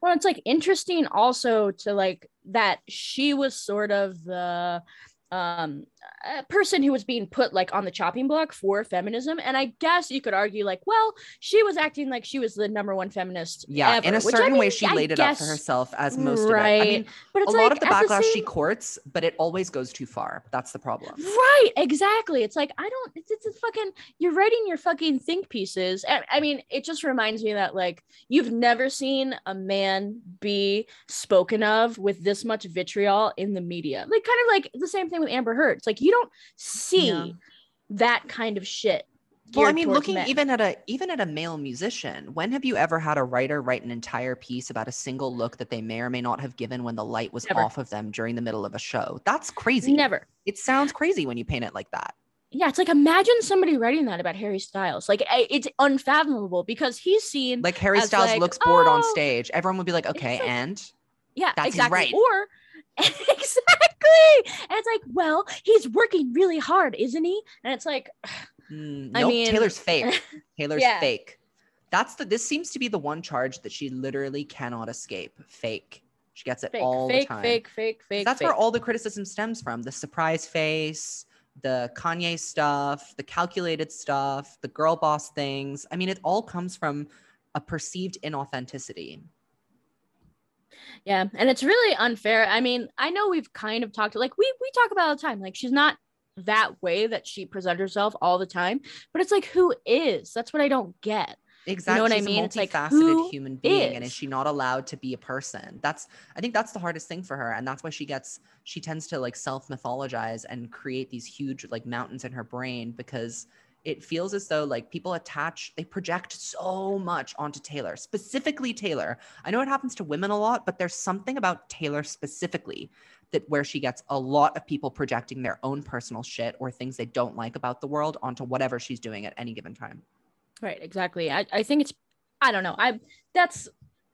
well, it's like interesting also to like that she was sort of the um a person who was being put like on the chopping block for feminism and i guess you could argue like well she was acting like she was the number one feminist Yeah, in ever, a which, I certain way, mean, she I laid it up for herself, as most of it. I right mean, but a it's lot of the backlash she same- courts, but it always goes too far. That's the problem. Right, exactly. It's like I don't. It's, it's a fucking. You're writing your fucking think pieces. I, I mean, it just reminds me that like you've never seen a man be spoken of with this much vitriol in the media. Like kind of like the same thing with Amber Heard. It's like you don't see Yeah. that kind of shit. Well, I mean, looking men. even at a even at a male musician, when have you ever had a writer write an entire piece about a single look that they may or may not have given when the light was Never. off of them during the middle of a show? That's crazy. never. It sounds crazy when you paint it like that. Yeah, it's like imagine somebody writing that about Harry Styles. Like it's unfathomable because he's seen Like Harry Styles like, looks bored on "Oh." stage. Everyone would be like, "Okay, like- and Yeah, That's exactly. right. Or exactly. And it's like, well, he's working really hard, isn't he? And it's like, Mm, I nope, mean- Taylor's fake. Taylor's Yeah. fake. That's the this seems to be the one charge that she literally cannot escape. Fake. She gets it fake, all fake, the time. fake, fake, fake. That's fake. where all the criticism stems from. The surprise face, the Kanye stuff, the calculated stuff, the girl boss things. I mean, it all comes from a perceived inauthenticity. Yeah, and it's really unfair. I mean, I know we've kind of talked like we we talk about all the time. Like she's not that way that she presents herself all the time, but it's like who is? That's what I don't get. Exactly. You know what I mean? a It's like, multifaceted who human being, and is is? she not allowed to be a person? That's I think that's the hardest thing for her, and that's why she gets she tends to like self mythologize and create these huge like mountains in her brain because it feels as though like people attach they project so much onto Taylor, specifically Taylor. I know it happens to women a lot, but there's something about Taylor specifically that where she gets a lot of people projecting their own personal shit or things they don't like about the world onto whatever she's doing at any given time. Right, exactly. I, I think it's I don't know. I that's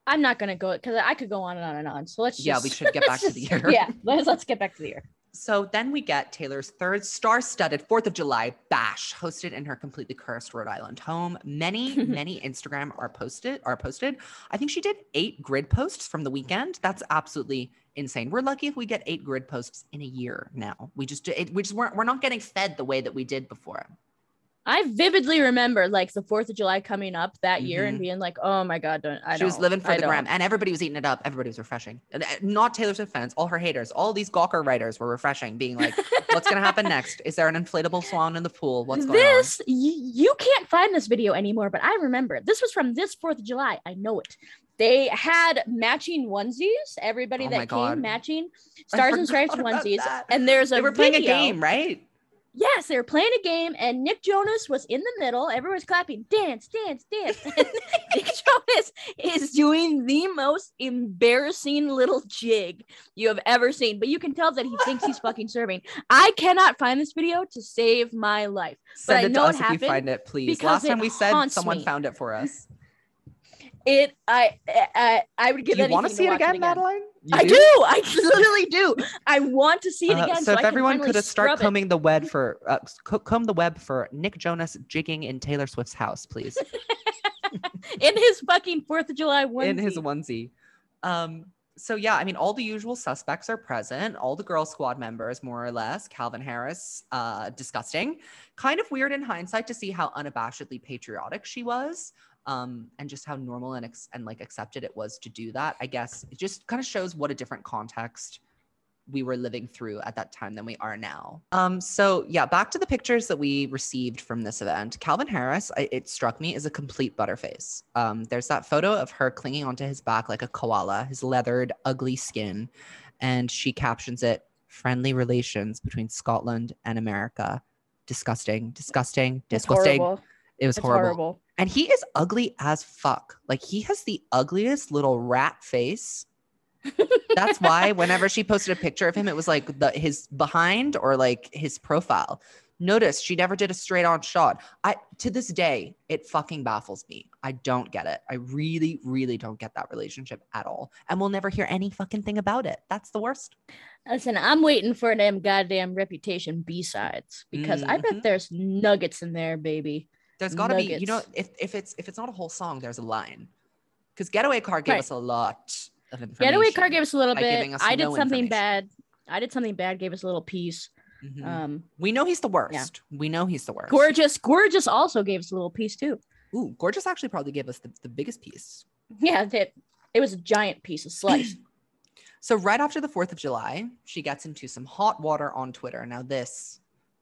I'm not gonna go because I could go on and on and on. So let's just Yeah, we should get back let's to the year. Yeah, let's let's get back to the year. So then we get Taylor's third star studded 4th of July bash hosted in her completely cursed Rhode Island home. Many, many Instagram are posted are posted. I think she did eight grid posts from the weekend. That's absolutely insane. We're lucky if we get eight grid posts in a year now. We just it, we just weren't we're not getting fed the way that we did before. I vividly remember like the Fourth of July coming up that year and Mhm. being like, oh my god, don't I she was don't- living for I the don't. gram, and everybody was eating it up. Everybody was refreshing. And, uh, Not Taylor's fans, all her haters, all these Gawker writers were refreshing, being like, "What's gonna happen next? Is there an inflatable swan in the pool? What's going on?" this y- you can't find this video anymore, but I remember it. This was from this Fourth of July. I know it. They had matching onesies. Everybody Oh that God. came matching stars and stripes onesies, that. and there's a They were playing a game, right? Yes, they were playing a game, and Nick Jonas was in the middle. Everyone's clapping, dance, dance, dance. And Nick Jonas is doing the most embarrassing little jig you have ever seen. But you can tell that he thinks he's fucking serving. I cannot find this video to save my life. Send I it know to it us if you find it, please. Last time we said someone me. found it for us. It, I, I, I would give. Do you want to see it watch again, Madeline? You I do. I literally do. I want to see it Uh, again. so, if I everyone could start scrub it. combing the web for uh, comb the web for Nick Jonas jigging in Taylor Swift's house, please, in his fucking Fourth of July onesie. in his onesie. Um, so yeah, I mean, all the usual suspects are present. All the Girl Squad members, more or less. Calvin Harris, uh, disgusting. Kind of weird in hindsight to see how unabashedly patriotic she was, um, and just how normal and ex- and like accepted it was to do that. I guess it just kind of shows what a different context we were living through at that time than we are now. Um, so yeah, back to the pictures that we received from this event. Calvin Harris, I, it struck me as a complete butterface. Um, there's that photo of her clinging onto his back like a koala, his leathered, ugly skin, and she captions it: "Friendly relations between Scotland and America." Disgusting, disgusting, disgusting. It was horrible. horrible. And he is ugly as fuck. Like he has the ugliest little rat face. That's why whenever she posted a picture of him, it was like the his behind or like his profile. Notice she never did a straight on shot. I to this day, it fucking baffles me. I don't get it. I really, really don't get that relationship at all. And we'll never hear any fucking thing about it. That's the worst. Listen, I'm waiting for them goddamn reputation B sides because I Mhm. bet there's nuggets in there, baby. There's gotta be, you know, if if it's if it's not a whole song, there's a line. Because Getaway Car gave Right. us a lot of information. Getaway car gave us a little bit. I did no something bad. I did something bad. Gave us a little piece. Mhm. Um, We know he's the worst. We know he's the worst. gorgeous, gorgeous also gave us a little piece too. Ooh, gorgeous actually probably gave us the, the biggest piece. Yeah, it, it was a giant piece of slice. So right after the 4th of July, she gets into some hot water on Twitter. Now this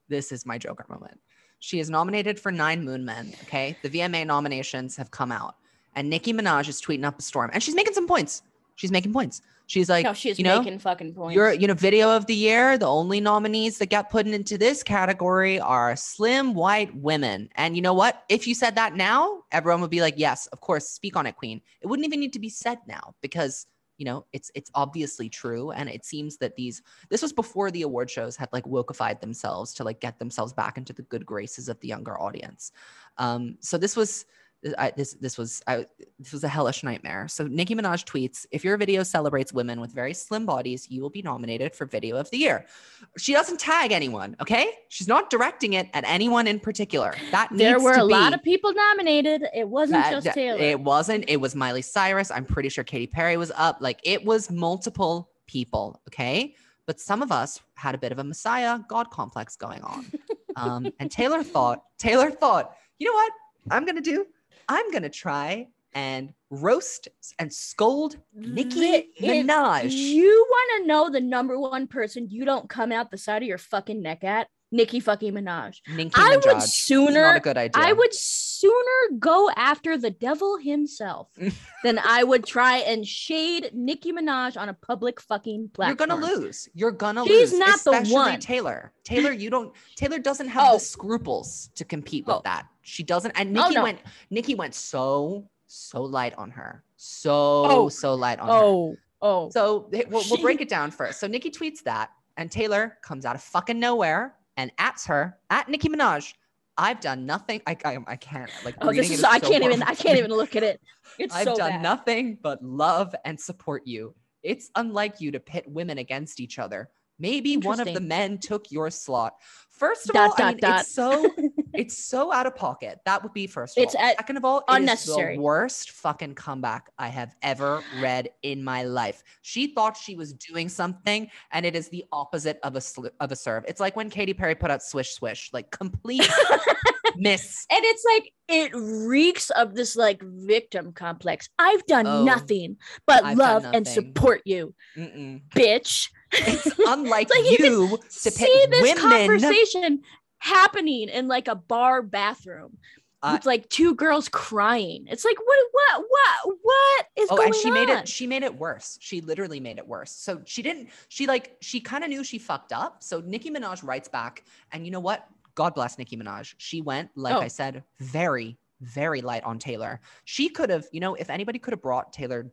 this is my Joker moment. She is nominated for 9 Moon Men, okay? The VMA nominations have come out. And Nicki Minaj is tweeting up a storm and she's making some points. She's making points. She's like, no, she's you know, making fucking points. Your, you know, video of the year. The only nominees that got put into this category are slim white women. And you know what? If you said that now, everyone would be like, "Yes, of course, speak on it, Queen." It wouldn't even need to be said now because you know it's it's obviously true. And it seems that these this was before the award shows had like wokeified themselves to like get themselves back into the good graces of the younger audience. Um, so this was. I, this this was I, this was a hellish nightmare. So Nicki Minaj tweets, "If your video celebrates women with very slim bodies, you will be nominated for Video of the Year." She doesn't tag anyone, okay? She's not directing it at anyone in particular. That there needs were a lot of people nominated. It wasn't that- just Taylor. It wasn't. It was Miley Cyrus. I'm pretty sure Katy Perry was up. Like it was multiple people, okay? But some of us had a bit of a Messiah God complex going on. Um, and Taylor thought, Taylor thought, you know what? I'm gonna do. I'm gonna try and roast and scold Nicki The- it- Minaj. You want to know the number one person you don't come out the side of your fucking neck at? Nicki fucking Minaj. Nicki I Minaj. would sooner- not a good idea. I would sooner go after the devil himself than I would try and shade Nicki Minaj on a public fucking platform. You're gonna lose. You're gonna She's lose. not the one. Taylor. Taylor, you don't. Taylor doesn't have Oh. the scruples to compete with Oh. that. She doesn't. And Oh, Nicki no. went. Nicki went so so light on her. So Oh. so light on her. Oh, oh. So we'll, we'll break it down first. So Nicki tweets that, and Taylor comes out of fucking nowhere and ats her at Nicki Minaj. I've done nothing. I I, I can't like. oh, this is. it I can't even. I can't even look at it. It's I've so done bad. nothing but love and support you. It's unlike you to pit women against each other. Maybe one of the men took your slot. First of Dot, all, I mean, dot. it's so it's so out of pocket. That would be first of It's all. at- Second of all, unnecessary. the worst fucking comeback I have ever read in my life. She thought she was doing something, and it is the opposite of a sli- of a serve. It's like when Katy Perry put out "Swish Swish," like complete miss. and it's like it reeks of this like victim complex. I've done Oh, nothing but I've love and support you, Mm-mm. bitch. It's unlike It's like you you to See this women. conversation happening in like a bar bathroom. Uh, with like two girls crying. It's like what what what what is Oh, going and she on? made it. She made it worse. She literally made it worse. So she didn't. She like. She kind of knew she fucked up. So Nicki Minaj writes back, and you know what? God bless Nicki Minaj. She went, like Oh. I said, very, very light on Taylor. She could have, you know, if anybody could have brought Taylor,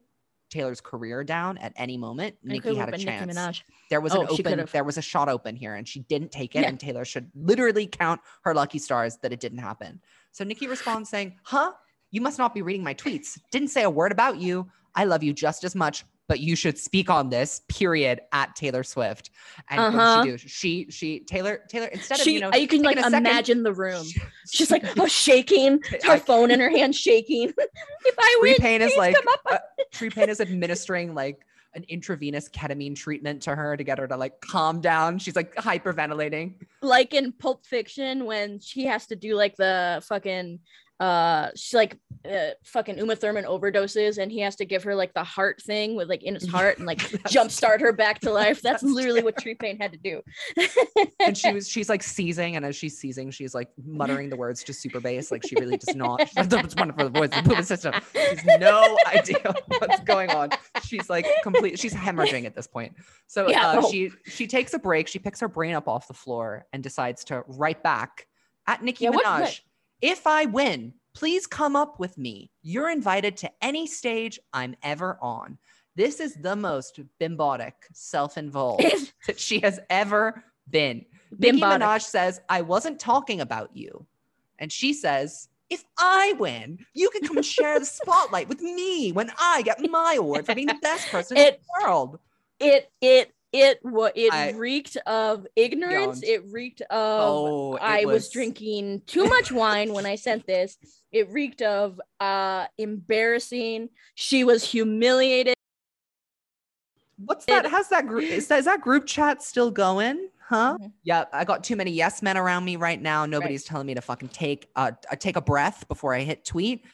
Taylor's career down at any moment, It could've had a chance. There was Oh, an open. There was a shot open here, and she didn't take it. Yeah. And Taylor should literally count her lucky stars that it didn't happen. So Nicki responds saying, "Huh? You must not be reading my tweets. Didn't say a word about you. I love you just as much, but you should speak on this. Period. At Taylor Swift. And Uh-huh. she do? She she Taylor Taylor instead of you know you can like a second- imagine the room. she- She's like, oh, shaking, her phone in her hand shaking. if I Tree win, Pain is like come up. uh, Tree Paine is administering like an intravenous ketamine treatment to her to get her to like calm down. She's like hyperventilating. like in Pulp Fiction when she has to do like the fucking uh she's like uh, fucking Uma Thurman overdoses and he has to give her like the heart thing with like in his heart and like That's- jumpstart her back to life. That's, That's literally true. what Tree Paine had to do. and she was she's like seizing and as she's seizing she's like muttering the words to super bass like she really does not she's like, it's wonderful voice the system she's no idea what's going on she's like complete she's hemorrhaging at this point so Yeah, uh, no. she she takes a break she picks her brain up off the floor and decides to write back at Nicki Yeah, Minaj if I win please come up with me you're invited to any stage I'm ever on this is the most bimbotic self-involved that she has ever been Nicki Bimbotic. Minaj says, I wasn't talking about you. And she says, if I win, you can come and share the spotlight with me when I get my award for being the best person in the world. It it it it I- reeked of ignorance. Yawned. It reeked of Oh, it I was was- drinking too much wine when I sent this. It reeked of uh embarrassing. She was humiliated. What's that? How's that group? Is that, is that group chat still going? Huh? Mhm. Yeah, I got too many yes men around me right now. Nobody's telling me to fucking take uh take a breath before I hit tweet.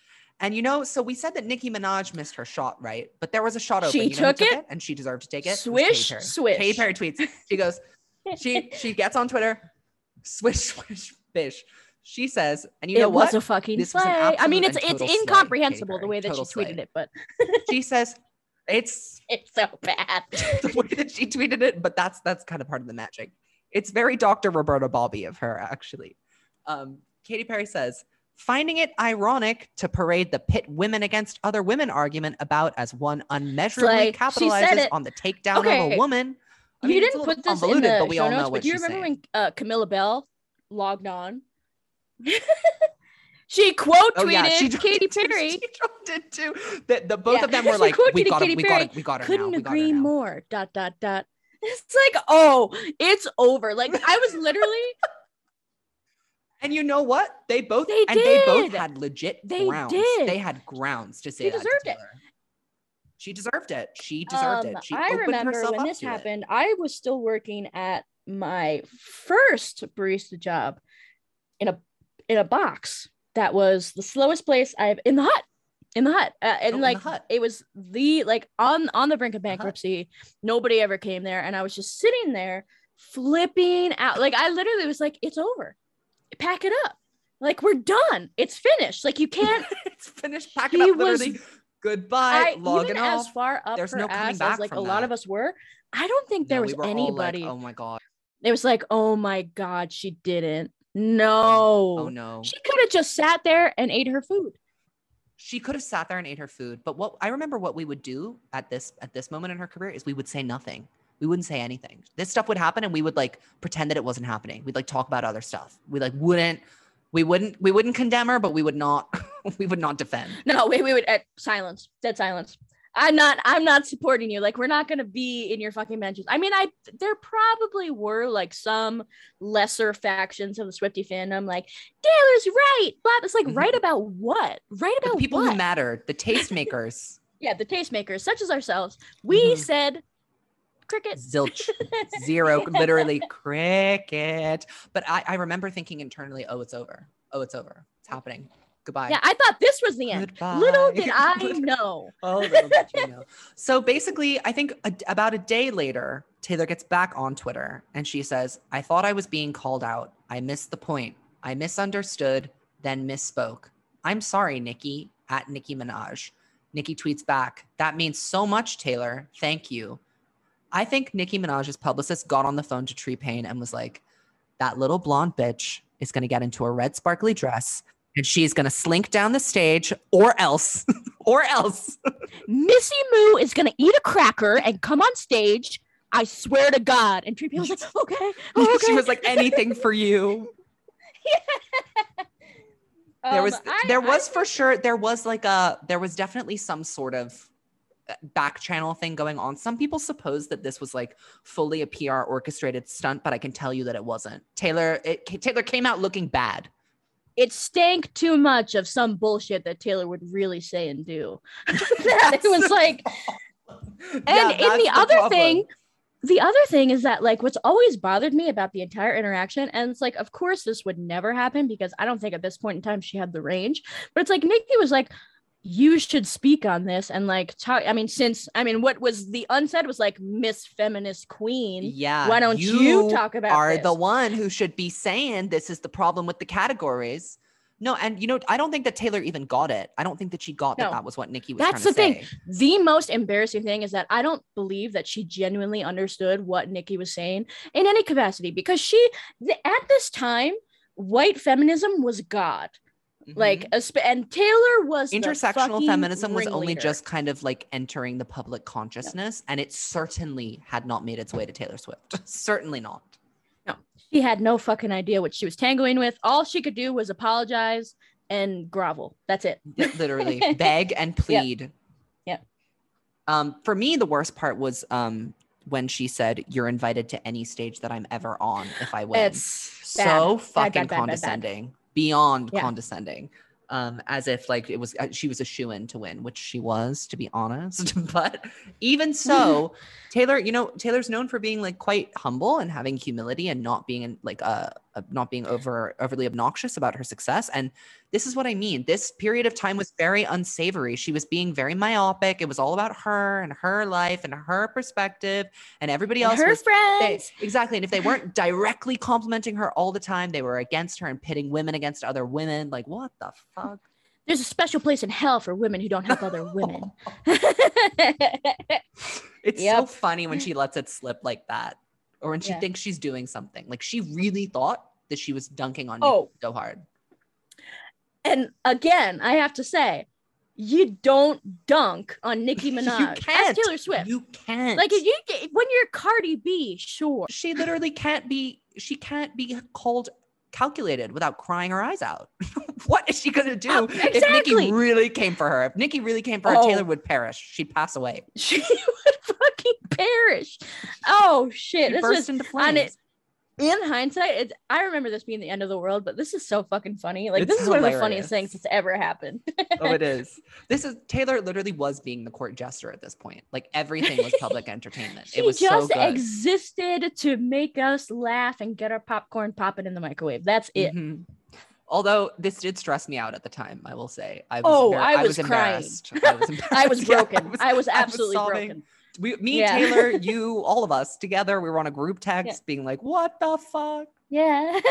And you know, so we said that Nicki Minaj missed her shot, right? But there was a shot open. She You know who took it? and she deserved to take it. It Swish, Perry. swish. Katy Perry tweets. She goes, she she gets on Twitter, swish swish bish. She says, and you it know was a fucking This slay. I mean, it's it's total incomprehensible the way that she tweeted slay. it, but she says, it's it's so bad. the way that she tweeted it, but that's that's kind of part of the magic. It's very Dr. Roberta Bobby of her, actually. Um, Katy Perry says, finding it ironic to parade the pit women against other women argument about as one unmeasurably said capitalizes on the takedown of a woman. I you mean, didn't put this in the but we show all notes, know but what do you remember saying. when uh, Camilla Belle logged on? she quote Oh tweeted yeah, she Katy. Perry. She dropped it too. The, the both Yeah. of them were She like, "We got it, we got it, we got her Couldn't now. We got her agree now." more. Dot dot dot. It's like, oh, it's over. Like I was literally And you know what? They both They and they both had legit They grounds. did. They had grounds to say She that deserved it. She deserved it. She deserved Um, it. She I remember herself when this to it. happened, I was still working at my first barista job in a in a box that was the slowest place I've in the hut. In the hut. Uh, Oh, and in like hut. it was the like on on the brink of bankruptcy. Nobody ever came there. And I was just sitting there flipping out. Like I literally was like, it's over. Pack it up. Like we're done. It's finished. Like you can't it's finished. Pack it up. was- Literally. Goodbye. I, logging even off. as far up There's her no coming ass back as like a lot of us were, I don't think there No, was we all like, anybody. oh my god. It was like, oh my god, she didn't. No. Oh no. She could have just sat there and ate her food. She could have sat there and ate her food. But what I remember what we would do at this at this moment in her career is we would say nothing. We wouldn't say anything. This stuff would happen and we would like pretend that it wasn't happening. We'd like talk about other stuff. We like wouldn't we wouldn't we wouldn't condemn her, but we would not we would not defend. No, we, we would uh, silence, dead silence. I'm not. I'm not supporting you. Like we're not gonna be in your fucking mentions. I mean, I there probably were like some lesser factions of the Swifty fandom, like Taylor's right, but it's like Mhm. right about what? Right about the people what? who matter, the tastemakers, yeah, the tastemakers, such as ourselves, we Mhm. said cricket. zilch, zero, literally cricket. But I, I remember thinking internally, oh, it's over. Oh, it's over. It's happening. Goodbye. Yeah, I thought this was the end. Goodbye. Little did I know. Oh, little did you know. So basically, I think a, about a day later, Taylor gets back on Twitter and she says, I thought I was being called out. I missed the point. I misunderstood. then misspoke. I'm sorry, nicki at nicki Minaj. Nicki tweets back, That means so much, Taylor. Thank you. I think Nicki Minaj's publicist got on the phone to Tree Paine and was like, That little blonde bitch is going to get into a red sparkly dress and she's going to slink down the stage or else, or else. Missy Moo is going to eat a cracker and come on stage. I swear to God. And Tree Paine was like, Okay. Oh, okay. she was like, Anything for you. yeah. there was Um, I- there I was for sure there was like a there was definitely some sort of back channel thing going on some people suppose that this was like fully a pr orchestrated stunt but i can tell you that it wasn't taylor it, taylor came out looking bad it stank too much of some bullshit that Taylor would really say and do. it was like, and in the other thing, the other thing is that like what's always bothered me about the entire interaction, and it's like, of course, this would never happen because I don't think at this point in time she had the range. But it's like Nicki was like, you should speak on this and like talk. I mean, since I mean, what was the unsaid was like Miss Feminist Queen. yeah Why don't you, talk about are this? the one who should be saying this is the problem with the categories no and you know i don't think that taylor even got it i don't think that she got that No. that was what nicki was That's trying the to thing. the most embarrassing thing is that I don't believe that she genuinely understood what Nicki was saying in any capacity because she, at this time, white feminism was God. Like, Mhm. esp- and Taylor was intersectional feminism was only ringleader. just kind of like entering the public consciousness and it certainly had not made its way to taylor swift certainly not No, She had no fucking idea what she was tangling with. All she could do was apologize and grovel. That's it. Literally beg and plead Yep. um for me the worst part was um when she said you're invited to any stage that i'm ever on if i win It's so bad. fucking bad, bad. condescending beyond Yeah. condescending um as if like it was uh, she was a shoe-in to win which she was to be honest but even so taylor you know taylor's known for being like quite humble and having humility and not being like uh uh, not being over overly obnoxious about her success and this is what i mean this period of time was very unsavory she was being very myopic it was all about her and her life and her perspective and everybody And else her was they- friends. exactly. And if they weren't directly complimenting her all the time, they were against her and pitting women against other women. Like, what the fuck? There's a special place in hell for women who don't help other women. It's so funny when she lets it slip like that, or when she Yeah. thinks she's doing something. Like, she really thought that she was dunking on Oh. So hard. and again, I have to say, you don't dunk on Nicki Minaj as can't. As Taylor Swift. You can't. like if you get- when you're Cardi B, sure. she literally can't be. She can't be called calculated without crying her eyes out. what is she gonna do Oh, if Nicki really came for her? If Nicki really came for her, Oh. Taylor would perish. She'd pass away. She would fucking perish. Oh shit! She'd This burst was into on flames. it. In hindsight, it's, I remember this being the end of the world, but this is so fucking funny. Like It's this is one of the funniest things that's ever happened. oh, it is. This is Taylor. Literally was being the court jester at this point. Like everything was public entertainment. she it was just so good. existed to make us laugh and get our popcorn popping in the microwave. That's it. Mhm. Although this did stress me out at the time, I will say. I was Oh, ver- I was crying. embarrassed. I was. I was Yeah, broken. I was, absolutely sobbing. broken. We, me, Yeah. Taylor, you, all of us together, we were on a group text Yeah. being like, "What the fuck." Yeah.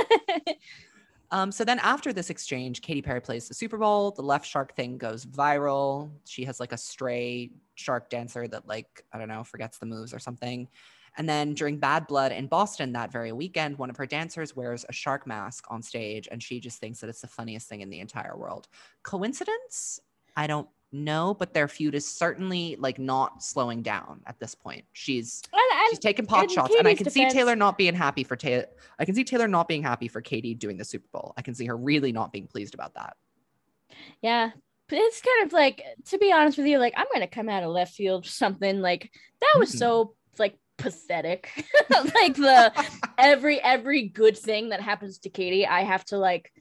Um, so then after this exchange, Katy Perry plays the Super Bowl. The left shark thing goes viral. She has like a stray shark dancer that like, I don't know, forgets the moves or something. And then during Bad Blood in Boston that very weekend, one of her dancers wears a shark mask on stage and she just thinks that it's the funniest thing in the entire world. Coincidence? I don't know, but their feud is certainly like not slowing down at this point. She's And- and- she's taking pot in shots and i Katy's can see taylor not being happy for taylor i can see taylor not being happy for katy doing the super bowl i can see her really not being pleased about that Yeah. But it's kind of like, to be honest with you, like I'm gonna come out of left field something like that was Mhm. so like pathetic. like the every every good thing that happens to Katy, I have to like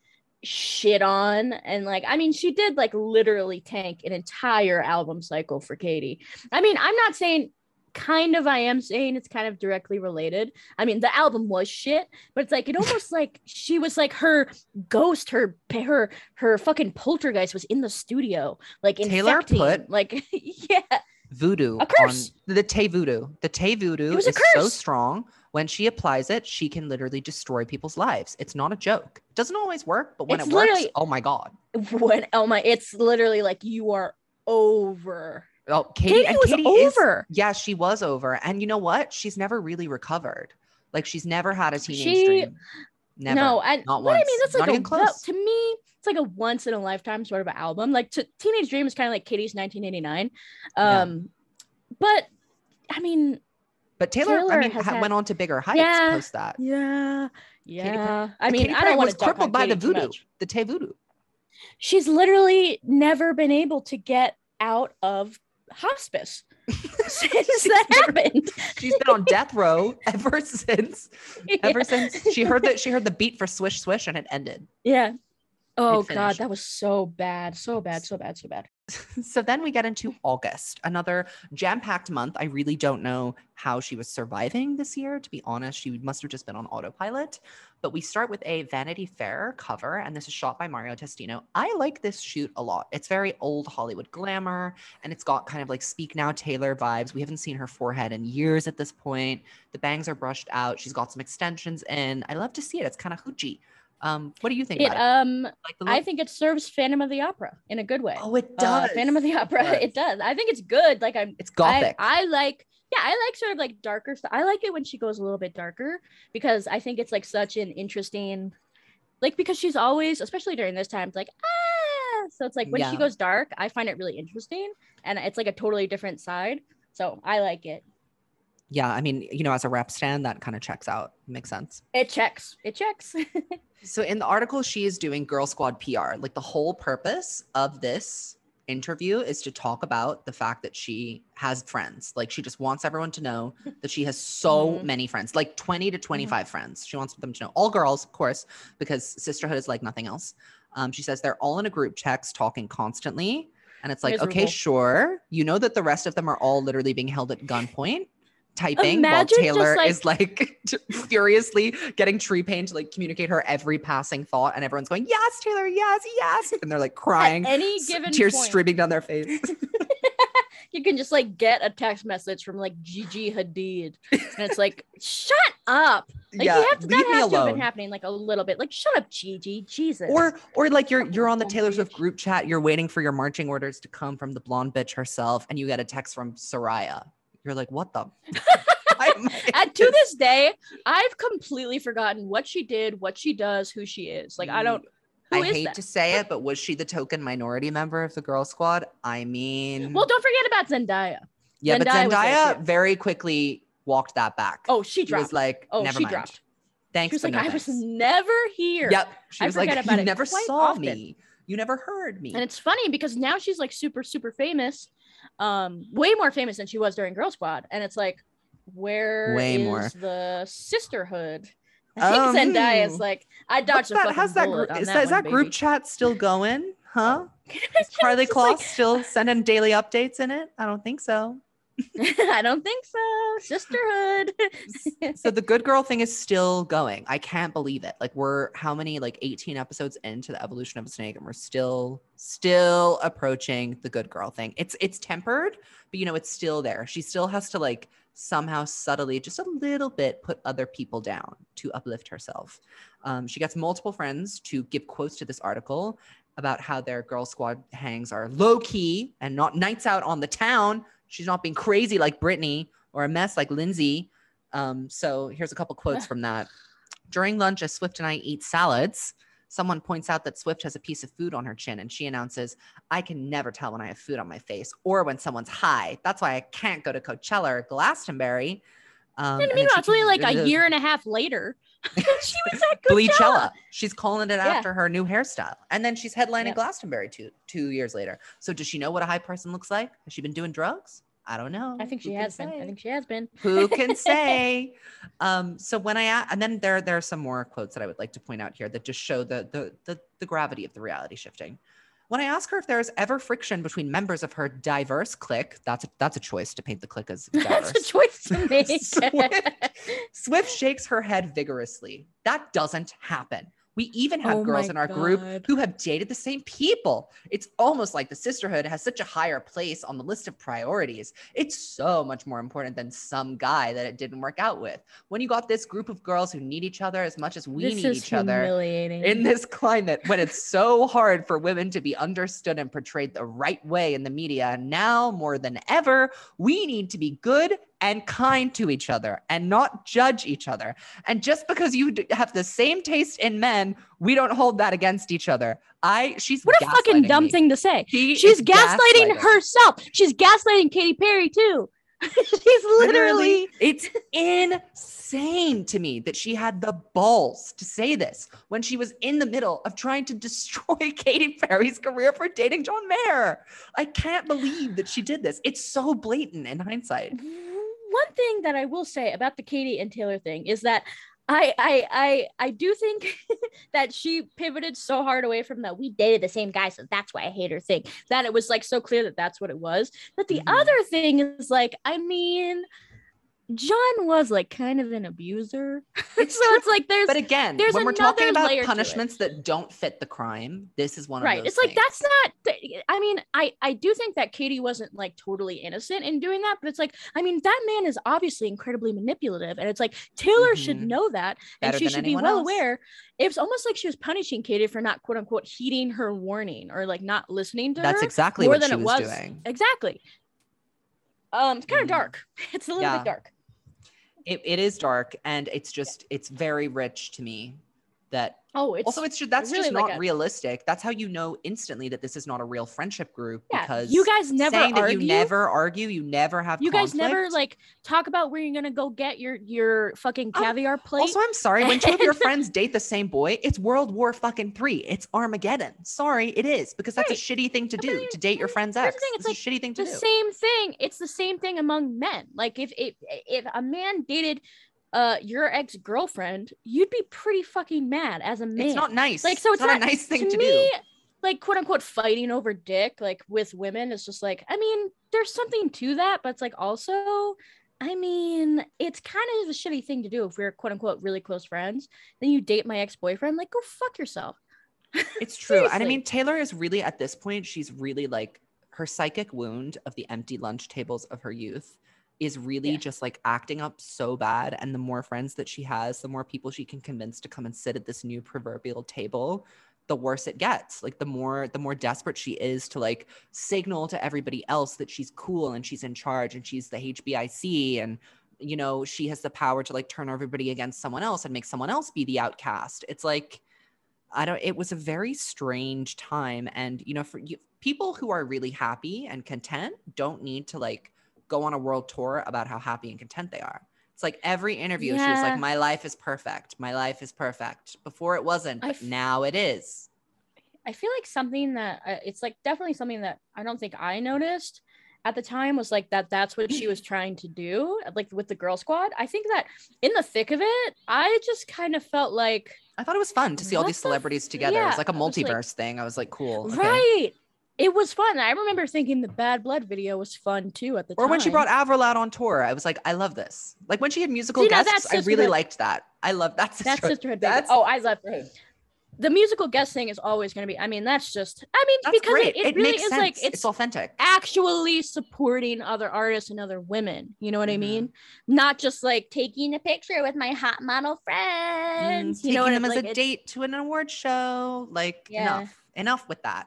shit on. And like, I mean, she did like literally tank an entire album cycle for Katy. I mean, I'm not saying kind of I am saying it's kind of directly related. I mean, the album was shit, but it's like it almost like she was like her ghost, her her her fucking poltergeist was in the studio, like Taylor infecting, put- like yeah, voodoo A curse. on the Tay voodoo. The Tay voodoo It was a is so strong. When she applies it, she can literally destroy people's lives. It's not a joke. It doesn't always work, but when It's it works, oh my god. when oh my, it's literally like you are over. Oh, Katy, Katy, was Katy is- over. yeah, she was over. And you know what? She's never really recovered. Like she's never had a teenage She- dream. Never. No, and Not but I mean once. that's like a close. to me. It's like a once in a lifetime sort of album. Like to, Teenage Dream is kind of like Katy's 1989. Yeah. Um, but I mean, But Taylor, Taylor I mean, ha- had- went on to bigger heights Yeah. post that. yeah, yeah. I mean, Katy I don't want to crippled by the Katie too voodoo, the Tay voodoo. She's literally never been able to get out of hospice since that happened. She's been on death row ever since. Ever since she heard that she heard the beat for swish swish and it ended. Yeah. Oh god, that was so bad, so bad, so bad, so bad. So then we get into August, another jam-packed month. I really don't know how she was surviving this year. To be honest, she must have just been on autopilot. But we start with a Vanity Fair cover, and this is shot by Mario Testino. I like this shoot a lot. It's very old Hollywood glamour, and it's got kind of like Speak Now Taylor vibes. We haven't seen her forehead in years at this point. The bangs are brushed out. She's got some extensions in. I love to see it. It's kind of hoochie. Um, what do you think It about um it? Like I think it serves Phantom of the Opera in a good way. oh, it Uh, does. Phantom of the Opera. does. It does. I think it's good. Like I'm It's gothic. I, I like yeah, I like sort of like darker stuff. I like it when she goes a little bit darker because I think it's like such an interesting like because she's always, especially during this time, it's like ah so it's like when Yeah. she goes dark, I find it really interesting and it's like a totally different side. So I like it. Yeah, I mean, you know, as a rep stand, that kind of checks out. Makes sense. It checks. It checks. So in the article, she is doing Girl Squad PR. Like the whole purpose of this interview is to talk about the fact that she has friends. Like she just wants everyone to know that she has so Mhm. many friends, like 20 to 25 friends. She wants them to know all girls, of course, because sisterhood is like nothing else. Um, she says they're all in a group text talking constantly. And it's like, okay, sure. You know that the rest of them are all literally being held at gunpoint, typing Imagine while Taylor like- is like furiously getting Tree Paine to like communicate her every passing thought. And everyone's going, yes, Taylor, yes, yes. And they're like crying, At any given tears point, streaming down their face. you can just like get a text message from like Gigi Hadid, and it's like, shut up. Like yeah, you have to, that has to have been happening like a little bit. Like, shut up, Gigi. Jesus. Or, or like you're you're on the oh, Taylor Swift group chat. You're waiting for your marching orders to come from the blonde bitch herself, and you get a text from Soraya. You're like, what the? And to this day, I've completely forgotten what she did, what she does, who she is. Like, I mm. don't. Who I hate that? to say it, but was she the token minority member of the Girl Squad? I mean, Well, don't forget about Zendaya. yeah, but Zendaya there Zendaya very quickly walked that back. Oh, she she dropped. was like, oh, never she mind. dropped. Thanks, She was like, no I was never here. Yep. She I was like, you never saw often. me. You never heard me. And it's funny because now she's like super, super famous, um, way more famous than she was during Girl Squad. And it's like, where Way is more. the sisterhood? I think Um, Zendaya is like, I dodged a that? fucking How's that? bullet Group, on is that, that, is one, that group baby. chat still going? Huh? Is Karlie just, like- still sending daily updates in it? I don't think so. I don't think so. Sisterhood. So the good girl thing is still going. I can't believe it. Like we're how many like 18 episodes into the evolution of a snake and we're still still approaching the good girl thing. It's it's tempered, but you know it's still there. She still has to like somehow subtly just a little bit put other people down to uplift herself. Um, she gets multiple friends to give quotes to this article about how their girl squad hangs are low key and not nights out on the town. She's not being crazy like Britney or a mess like Lindsay. Um, so here's a couple quotes from that. During lunch, as Swift and I eat salads, someone points out that Swift has a piece of food on her chin and she announces, I can never tell when I have food on my face or when someone's high. That's why I can't go to Coachella or Glastonbury. Um, and meanwhile, it's only like a year and a half later. She was at Coachella. Bleachella. She's calling it Yeah. after her new hairstyle. And then she's headlining Yep. Glastonbury two two years later. So does she know what a high person looks like? Has she been doing drugs? I don't know. I think she Who has been. I think she has been. who can say um so when i and then there there are some more quotes that i would like to point out here that just show the the the, the gravity of the reality shifting when i ask her if there's ever friction between members of her diverse clique that's a, that's a choice to paint the clique as That's a choice to make. Swift. swift shakes her head vigorously that doesn't happen We even have Oh girls in our group who have dated the same people. It's almost like the sisterhood has such a higher place on the list of priorities. It's so much more important than some guy that it didn't work out with. When you got this group of girls who need each other as much as we this need each other in this climate, when it's so hard for women to be understood and portrayed the right way in the media, now more than ever, we need to be good and kind to each other and not judge each other. And just because you have the same taste in men, we don't hold that against each other. I she's what a fucking dumb me. thing to say. She She's is gaslighting herself. She's gaslighting Katy Perry too. She's literally, Literally, it's insane to me that she had the balls to say this when she was in the middle of trying to destroy Katy Perry's career for dating John Mayer. I can't believe that she did this. It's so blatant in hindsight. Mm-hmm. One thing that I will say about the Katy and Taylor thing is that I I I I do think that she pivoted so hard away from that we dated the same guy, so that's why I hate her thing. That it was like so clear that that's what it was. But the Mhm. other thing is like, I mean, John was like kind of an abuser, It's so it's like there's But again, there's when we're talking about layer to it. punishments that don't fit the crime, this is one right of those. it's like that's not i mean i i do think that katy wasn't like totally innocent in doing that but it's like i mean that man is obviously incredibly manipulative and it's like taylor should Mhm. know that and she should be well else. aware it's almost like she was punishing katy for not quote unquote heeding her warning or like not listening to That's her exactly more what than she it was, was doing. exactly um it's kind of Mm. dark it's a little Yeah. bit dark It, it is dark, and it's just it's very rich to me that oh it's also it's just that's really just like not a- realistic. That's how you know instantly that this is not a real friendship group yeah because you guys never saying that argue. you never argue you never have you guys never like talk about where you're gonna go get your your fucking Um, caviar plate. also i'm sorry when two of your friends date the same boy it's world war fucking three. It's armageddon. Sorry it is because that's Right. a shitty thing to do to date your friend's ex. thing, it's, it's a shitty thing to do. the do. same thing. It's the same thing among men. Like if if if a man dated uh your ex-girlfriend you'd be pretty fucking mad as a man it's not nice like so it's, not, a nice thing to, to, me do like quote unquote fighting over dick like with women is just like i mean there's something to that but it's like also I mean, it's kind of a shitty thing to do if we're quote unquote really close friends. Then you date my ex boyfriend, like go fuck yourself. It's true. And I mean, Taylor is really at this point, she's really like her psychic wound of the empty lunch tables of her youth is really Yeah. just like acting up so bad. And the more friends that she has, the more people she can convince to come and sit at this new proverbial table, the worse it gets. Like the more the more desperate she is to like signal to everybody else that she's cool and she's in charge and she's the HBIC and you know, she has the power to like turn everybody against someone else and make someone else be the outcast. It's like I don't it was a very strange time and you know for you, people who are really happy and content don't need to like go on a world tour about how happy and content they are. It's like every interview she was like my life is perfect. My life is perfect. Before it wasn't, but f- now it is. I feel like something that uh, it's like definitely something that I don't think I noticed at the time was like that that's what she was trying to do like with the girl squad. I think that in the thick of it, I just kind of felt like I thought it was fun to see all these the celebrities f- together. it was yeah, like a I was like- multiverse thing. I was like, cool. okay. right. It was fun. I remember thinking the Bad Blood video was fun too at the Or time. Or when she brought Avril out on tour, I was like, I love this. Like when she had musical See, guests, I really sisterhood. liked that. I love that. that sisterhood. sisterhood. baby. That's Oh, I love her. the musical guest thing is always going to be. I mean, that's just. I mean, That's because great. it, it, really is sense. like it's, it's authentic. actually supporting other artists and other women. You know what I Mhm. mean? Not just like taking a picture with my hot model Mm, friends. you taking know what them as like, a date to an award show. Like Yeah. enough, enough with that.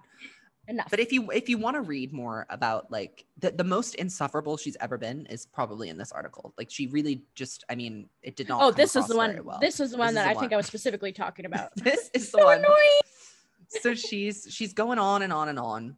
Enough. But if you if you want to read more about like the, the most insufferable she's ever been is probably in this article. Like she really just, I mean, it did not. oh, this is the one. well. This is the one is that the I think one. I was specifically talking about. this is the so one. annoying. so she's she's going on and on and on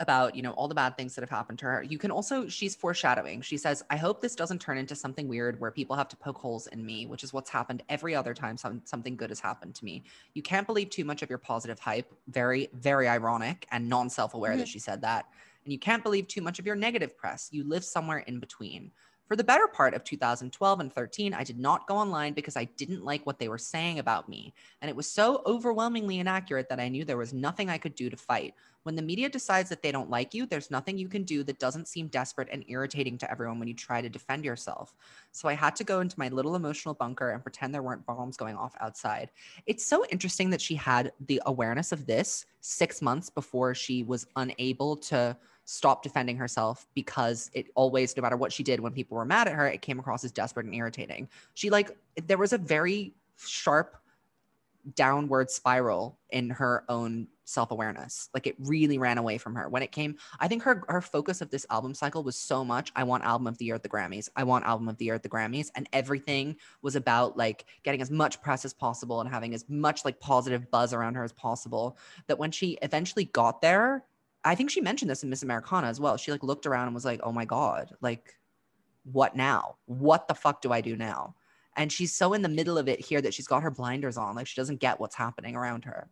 about you know all the bad things that have happened to her. You can also she's foreshadowing. She says i hope this doesn't turn into something weird where people have to poke holes in me which is what's happened every other time some, something good has happened to me. You can't believe too much of your positive hype. Very very ironic and non-self-aware that mm-hmm. she said that. And you can't believe too much of your negative press. You live somewhere in between For the better part of 2012 and 13, I did not go online because I didn't like what they were saying about me. And it was so overwhelmingly inaccurate that I knew there was nothing I could do to fight. When the media decides that they don't like you, there's nothing you can do that doesn't seem desperate and irritating to everyone when you try to defend yourself. So I had to go into my little emotional bunker and pretend there weren't bombs going off outside. It's so interesting that she had the awareness of this six months before she was unable to stop defending herself because it always, no matter what she did when people were mad at her, it came across as desperate and irritating. She, like, there was a very sharp downward spiral in her own self-awareness. Like it really ran away from her. When it came i think her her focus of this album cycle was so much i want album of the year at the grammys. I want album of the year at the grammys. And everything was about like getting as much press as possible and having as much like positive buzz around her as possible that when she eventually got there i think she mentioned this in miss americana as well she like looked around and was like oh my god like what now what the fuck do i do now and she's so in the middle of it here that she's got her blinders on like she doesn't get what's happening around her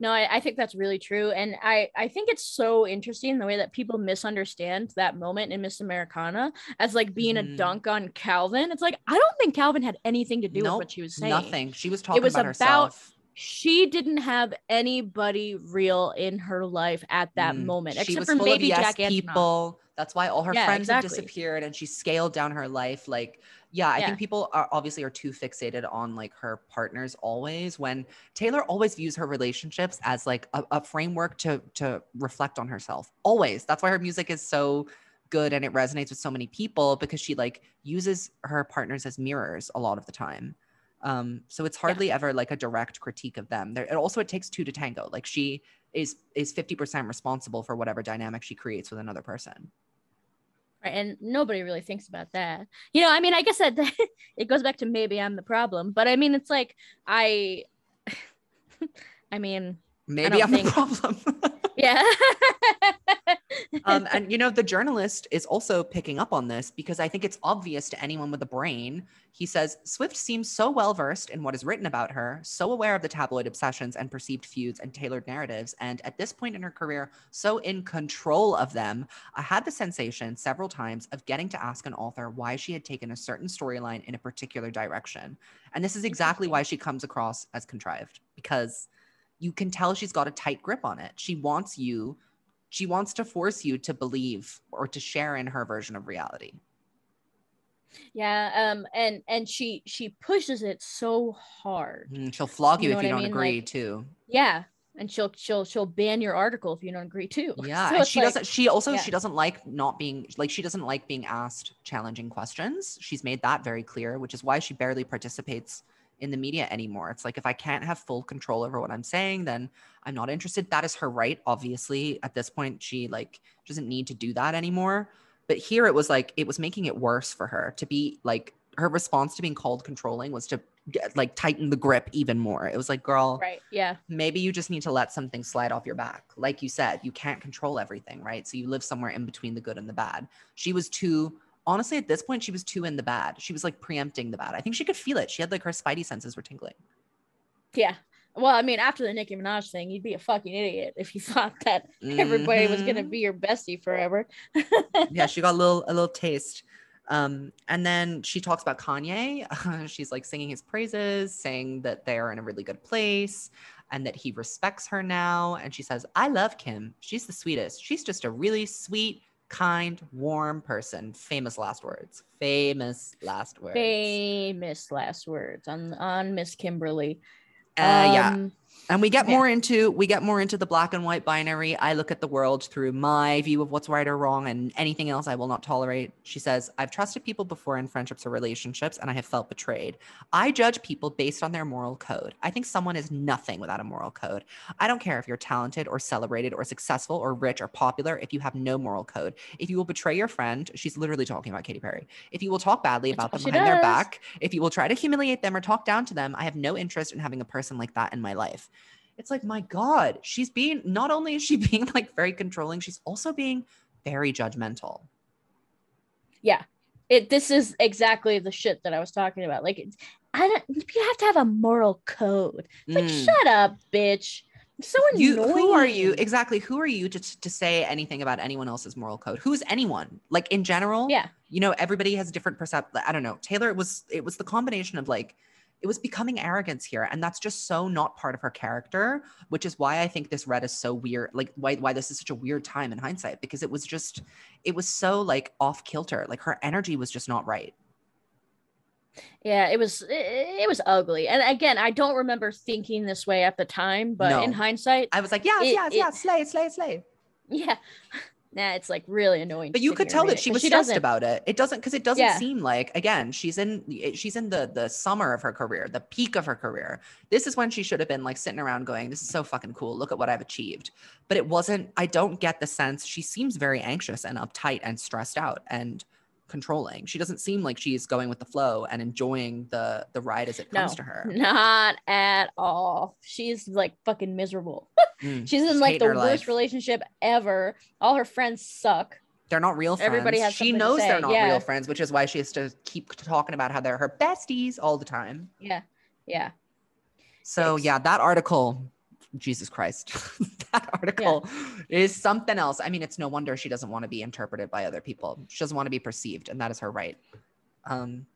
no I, I, think that's really true and i i think it's so interesting the way that people misunderstand that moment in miss americana as like being mm. a mm-hmm. dunk on calvin it's like i don't think calvin had anything to do nope, with what she was saying nothing she was talking it was about, about herself. She didn't have anybody real in her life at that mm. moment except for maybe yes jack people that's why all her yeah, friends exactly. have disappeared and she scaled down her life like yeah i yeah. think people are obviously are too fixated on like her partners always when taylor always views her relationships as like a, a framework to to reflect on herself always that's why her music is so good and it resonates with so many people because she like uses her partners as mirrors a lot of the time um so it's hardly yeah. ever like a direct critique of them there also it takes two to tango like she is is 50% responsible for whatever dynamic she creates with another person Right. And nobody really thinks about that. You know, I mean, I guess that it goes back to maybe I'm the problem, but I mean, it's like, I, I mean, maybe I'm think... the problem. yeah. um, and you know, the journalist is also picking up on this because I think it's obvious to anyone with a brain he says Swift seems so well versed in what is written about her, so aware of the tabloid obsessions and perceived feuds and tailored narratives, and at this point in her career, so in control of them. I had the sensation several times of getting to ask an author why she had taken a certain storyline in a particular direction. And this is exactly why she comes across as contrived, because you can tell she's got a tight grip on it. She wants you, she wants to force you to believe or to share in her version of reality yeah um and and she she pushes it so hard mm, she'll flog you, you know if you don't mean? agree like, too yeah and she'll she'll she'll ban your article if you don't agree too yeah so and she like, doesn't she also yeah. she doesn't like not being like she doesn't like being asked challenging questions she's made that very clear which is why she barely participates in the media anymore it's like if i can't have full control over what i'm saying then i'm not interested that is her right obviously at this point she like doesn't need to do that anymore but here it was like it was making it worse for her to be like her response to being called controlling was to get, like tighten the grip even more. It was like, girl, right? Yeah. Maybe you just need to let something slide off your back. Like you said, you can't control everything, right? So you live somewhere in between the good and the bad. She was too honestly at this point she was too in the bad. She was like preempting the bad. I think she could feel it. She had like her spidey senses were tingling. Yeah. Well, I mean, after the Nicki Minaj thing, you'd be a fucking idiot if you thought that mm-hmm. everybody was gonna mm-hmm. be your bestie forever. yeah, she got a little a little taste. Um, and then she talks about Kanye. Uh, she's like singing his praises, saying that they're in a really good place and that he respects her now. And she says, I love Kim. She's the sweetest. She's just a really sweet, kind, warm person. Famous last words. Famous last words. Famous last words on on Miss Kimberly. Uh, um, yeah and we get yeah. more into we get more into the black and white binary. I look at the world through my view of what's right or wrong and anything else i will not tolerate. She says i've trusted people before in friendships or relationships and i have felt betrayed. I judge people based on their moral code. I think someone is nothing without a moral code. I don't care if you're talented or celebrated or successful or rich or popular if you have no moral code. If you will betray your friend she's literally talking about Katy Perry if you will talk badly about them behind does. their back if you will try to humiliate them or talk down to them i have no interest in having a person like that in my life it's like my god she's being not only is she being like very controlling she's also being very judgmental. Yeah. It this is exactly the shit that i was talking about. Like it's i don't you have to have a moral code. It's like mm. shut up bitch. So you annoying. who are you exactly who are you to, to say anything about anyone else's moral code? Who's anyone? Like in general Yeah. you know everybody has different percept i don't know taylor it was it was the combination of like it was becoming arrogance here and that's just so not part of her character which is why i think this red is so weird like why, why this is such a weird time in hindsight because it was just it was so like off kilter like her energy was just not right Yeah, it was it, it was ugly. And again, I don't remember thinking this way at the time, but in hindsight, i was like yes It- yes it- yes slay slay slay yeah. Nah, it's like really annoying. but you could tell that she it, she was stressed doesn't- about it. It doesn't because it doesn't Yeah. seem like again she's in she's in the the summer of her career the peak of her career. This is when she should have been like sitting around going this is so fucking cool. Look at what i've achieved. But it wasn't i don't get the sense she seems very anxious and uptight and stressed out. And controlling she doesn't seem like she's going with the flow and enjoying the the ride as it comes No. to her Not at all. She's like fucking miserable. Mm, She's in like the worst life. relationship ever. All her friends suck. they're not real friends. Everybody has she knows they're not yeah. real friends, which is why she has to keep talking about how they're her besties all the time. Yeah. Yeah. So Yikes. yeah, that article, Jesus Christ, that article is something else. I mean, it's no wonder she doesn't want to be interpreted by other people. She doesn't want to be perceived, and that is her right. Um,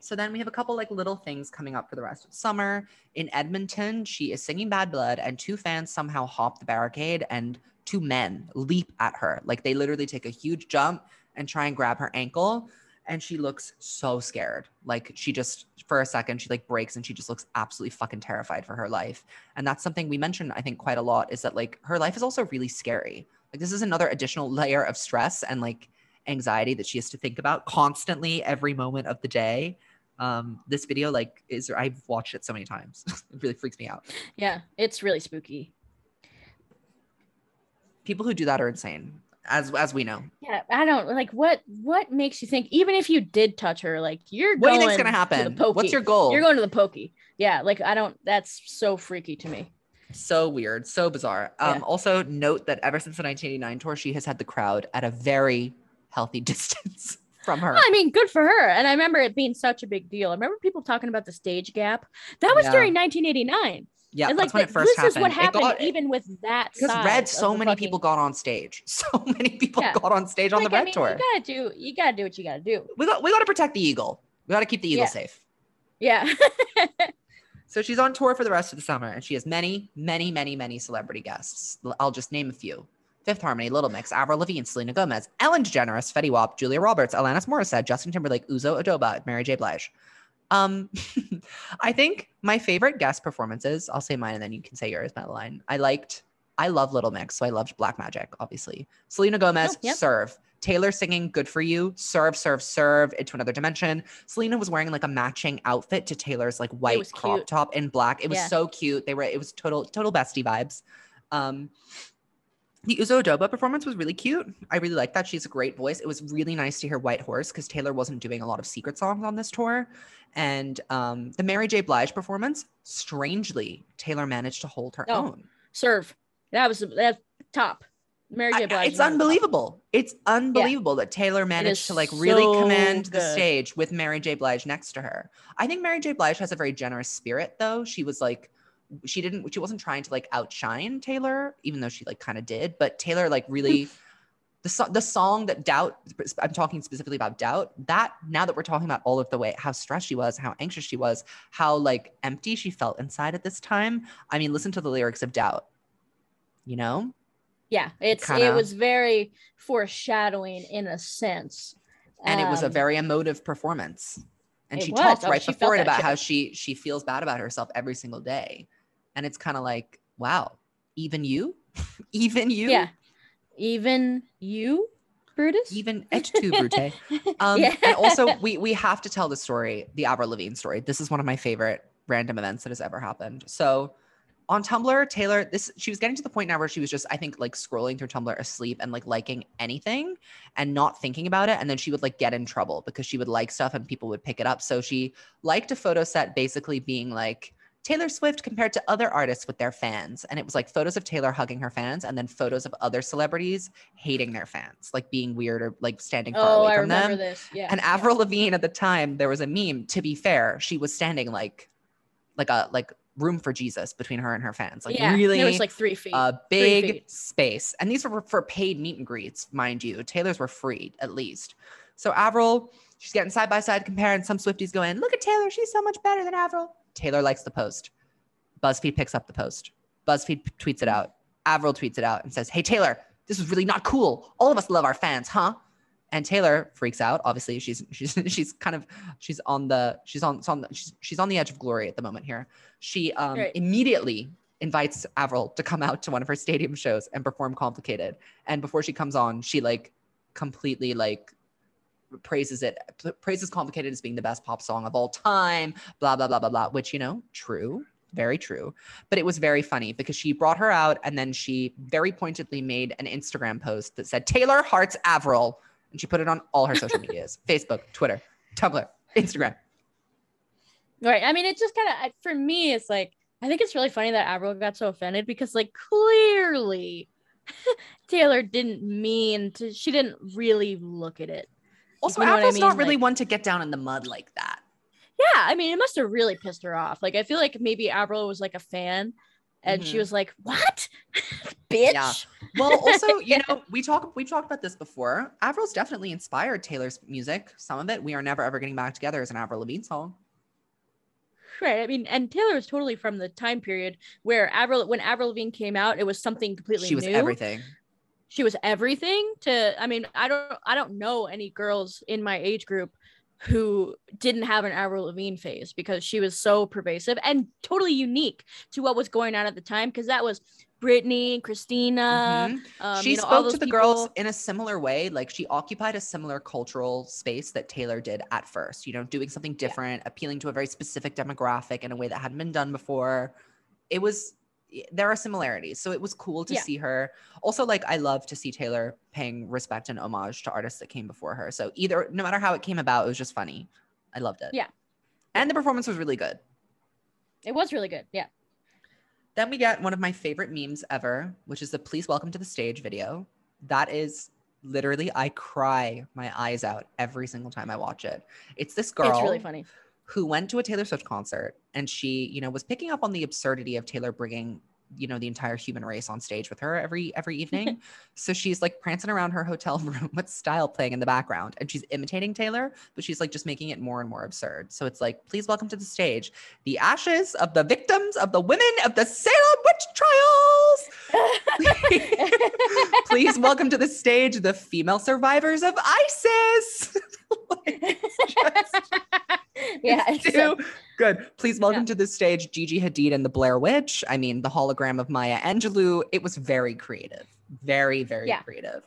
so then we have a couple like little things coming up for the rest of summer. In Edmonton, she is singing Bad Blood, and two fans somehow hop the barricade, and two men leap at her. Like they literally take a huge jump and try and grab her ankle. And she looks so scared. Like she just, for a second, she like breaks and she just looks absolutely fucking terrified for her life. And that's something we mentioned, I think, quite a lot is that like her life is also really scary. Like this is another additional layer of stress and like anxiety that she has to think about constantly every moment of the day. Um, this video, like, is I've watched it so many times. it really freaks me out. Yeah. It's really spooky. People who do that are insane, as as we know. Yeah. I don't like what what makes you think even if you did touch her, like you're What do you going think's gonna to the happen? pokey. What's your goal? You're going to the pokey. Yeah, like I don't that's so freaky to me. so weird, so bizarre. Um, Yeah. Also, note that ever since the 1989 tour, she has had the crowd at a very healthy distance from her. I mean, good for her. And I remember it being such a big deal. I remember people talking about the stage gap. That was Yeah. during 1989. Yeah, and like when it first this happened. is what happened got- even with that because Red, so many fucking- people got on stage. So many people Yeah. got on stage on like, the I Red mean, tour. You gotta do you gotta do what you gotta do. we got we got to protect the eagle. We got to keep the eagle Yeah. safe. Yeah. So she's on tour for the rest of the summer, and she has many, many, many, many celebrity guests. I'll just name a few: Fifth Harmony, Little Mix, Avril Lavigne, Selena Gomez, Ellen DeGeneres, Fetty Wap, Julia Roberts, Alanis Morissette, Justin Timberlake, Uzo Aduba, Mary J. Blige. Um, I think my favorite guest performances. I'll say mine, and then you can say yours, Madeline. I liked. I love Little Mix, so I loved Black Magic, obviously. Selena Gomez, Oh, yep. Serve. Taylor singing Good For You, Serve, Serve, Serve into another dimension. Selena was wearing like a matching outfit to Taylor's like white crop top in black. It was Yeah. so cute. They were, it was total, total bestie vibes. Um, the Uzo Aduba performance was really cute. I really like that. She's a great voice. It was really nice to hear White Horse because Taylor wasn't doing a lot of secret songs on this tour. And um, the Mary J. Blige performance, strangely, Taylor managed to hold her Oh, own. Serve. That was that's top. Mary J. Blige. it's the top. unbelievable. It's unbelievable that Taylor managed to like really so command the stage with Mary J. Blige next to her. I think Mary J. Blige has a very generous spirit, though. She was like, she didn't, she wasn't trying to like outshine Taylor, even though she like kind of did. But Taylor like really, the so- the song that Doubt. I'm talking specifically about Doubt. That now that we're talking about all of the way how stressed she was, how anxious she was, how like empty she felt inside at this time. I mean, listen to the lyrics of Doubt. You know, Yeah, it's Kinda- it was very foreshadowing in a sense. and it was a Um, very emotive performance and she was. talked Oh, right before it about shit. how she she feels bad about herself every single day and it's kind of like wow even you even you yeah. Even you, Brutus. even et tu brute um Yeah. and also we we have to tell the story the Avril Lavigne story this is one of my favorite random events that has ever happened so on Tumblr, Taylor, this she was getting to the point now where she was just, I think, like scrolling through Tumblr asleep and like liking anything and not thinking about it. And then she would like get in trouble because she would like stuff and people would pick it up. So she liked a photo set basically being like Taylor Swift compared to other artists with their fans. And it was like photos of Taylor hugging her fans and then photos of other celebrities hating their fans, like being weird or like standing far oh, away I from remember them. this. Yeah. And yeah. Avril Lavigne at the time, there was a meme. To be fair, she was standing like, like a like room for Jesus between her and her fans. Like yeah, really it was like three feet. a big feet. space. And these were for paid meet and greets, mind you. Taylor's were free at least. So Avril, she's getting side by side comparing. Some Swifties go in, look at Taylor, she's so much better than Avril. Taylor likes the post. BuzzFeed picks up the post. BuzzFeed tweets it out. Avril tweets it out and says, Hey Taylor, this is really not cool. All of us love our fans, huh? And Taylor freaks out. Obviously, she's she's she's kind of she's on the she's on, on the, she's, she's on the edge of glory at the moment here. She um, Right. immediately invites Avril to come out to one of her stadium shows and perform Complicated. And before she comes on, she like completely like praises it, praises Complicated as being the best pop song of all time, blah, blah, blah, blah, blah, which, you know, true, very true. But it was very funny because she brought her out and then she very pointedly made an Instagram post that said, Taylor Hearts Avril. And she put it on all her social medias Facebook, Twitter, Tumblr, Instagram. Right. I mean, it just kind of for me, it's like I think it's really funny that Avril got so offended because, like, clearly Taylor didn't mean to. She didn't really look at it. Also, You know what I Avril's not really Like- one to get down in the mud like that. Yeah, I mean, it must have really pissed her off. Like, I feel like maybe Avril was like a fan, and she Mhm. was like, "What, bitch." Yeah. Well, also, you know, we talk we've talked about this before. Avril's definitely inspired Taylor's music. Some of it, "We Are Never Ever Getting Back Together," is an Avril Lavigne song. Right. I mean, and Taylor was totally from the time period where Avril, when Avril Lavigne came out, it was something completely She was new. everything. She was everything to i mean i don't i don't know any girls in my age group who didn't have an avril lavigne phase because she was so pervasive and totally unique to what was going on at the time because that was Britney, Christina. Mhm. Um, she you know, all spoke to the girls in a similar way. Like she occupied a similar cultural space that Taylor did at first, you know, doing something different, appealing to a very specific demographic in a way that hadn't been done before. It was, there are similarities. So it was cool to Yeah. see her. Also, like, I love to see Taylor paying respect and homage to artists that came before her. So either, no matter how it came about, it was just funny. I loved it. Yeah. And the performance was really good. It was really good. Yeah. Then we get one of my favorite memes ever, which is the please welcome to the stage video. That is literally, I cry my eyes out every single time I watch it. It's this girl It's really funny. Who went to a Taylor Swift concert and she, you know, was picking up on the absurdity of Taylor bringing, you know, the entire human race on stage with her every every evening. so she's like prancing around her hotel room with style playing in the background and she's imitating Taylor, but she's like just making it more and more absurd. So it's like, please welcome to the stage the ashes of the victims of the women of the Salem witch trials. please welcome to the stage the female survivors of ISIS. Like, just- yeah. it's so- good. Please welcome to the stage Gigi Hadid and the Blair Witch. I mean, the hologram of Maya Angelou. It was very creative, very, very Yeah. creative.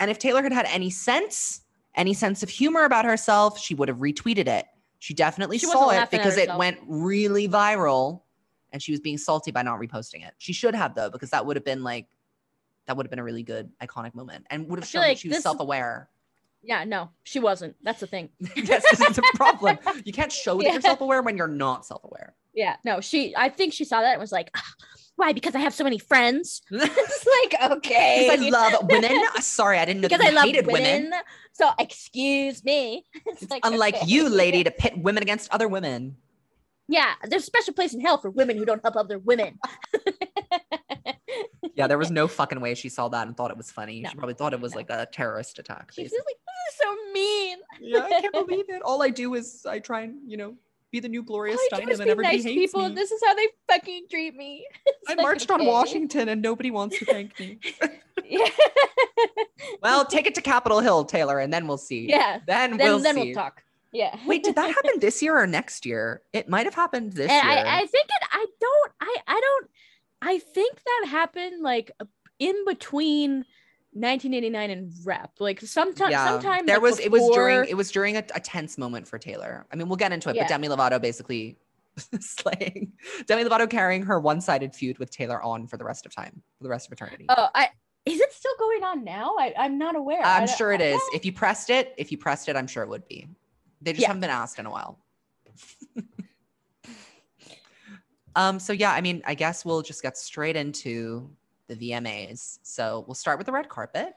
And if Taylor had had any sense, any sense of humor about herself, she would have retweeted it. She definitely She saw it because it went really viral and she was being salty by not reposting it. She should have, though, because that would have been like, that would have been a really good iconic moment and would have shown like that she was self aware. Yeah. No, she wasn't. That's the thing. yes, is the problem. You can't show that Yeah. you're self aware when you're not self aware. Yeah. No, she, I think she saw that and was like, "Ah, why? Because I have so many friends. it's like, okay. Because I love women. Sorry, I didn't know because that I love hated women. women. So excuse me. It's It's like, unlike okay. you, lady, to pit women against other women. Yeah, there's a special place in hell for women who don't help other women. Yeah, there was no fucking way she saw that and thought it was funny. No, she probably thought it was no. like a terrorist attack. She's basically. like, this is so mean. yeah, I can't believe it. All I do is I try and you know be the new Gloria All Steinem, and be everybody nice hates people, me. and this is how they fucking treat me. It's I like, marched on. Washington, and nobody wants to thank me. Yeah. well, take it to Capitol Hill, Taylor, and then we'll see. yeah. Then, Then we'll then see. we'll talk. Yeah. Wait, did that happen this year or next year? It might have happened this and year. I, I think it I don't I I don't I think that happened like in between 1989 and rep like sometime sometime there like, was it was during it was during a, a tense moment for Taylor. I mean, we'll get into it, Yeah. but Demi Lovato basically slaying Demi Lovato carrying her one-sided feud with Taylor on for the rest of time, for the rest of eternity. oh I is it still going on now I I'm not aware I'm sure it is If you pressed it, if you pressed it, I'm sure it would be. They just Yeah. haven't been asked in a while. um, so yeah, I mean, I guess we'll just get straight into the VMAs. So we'll start with the red carpet.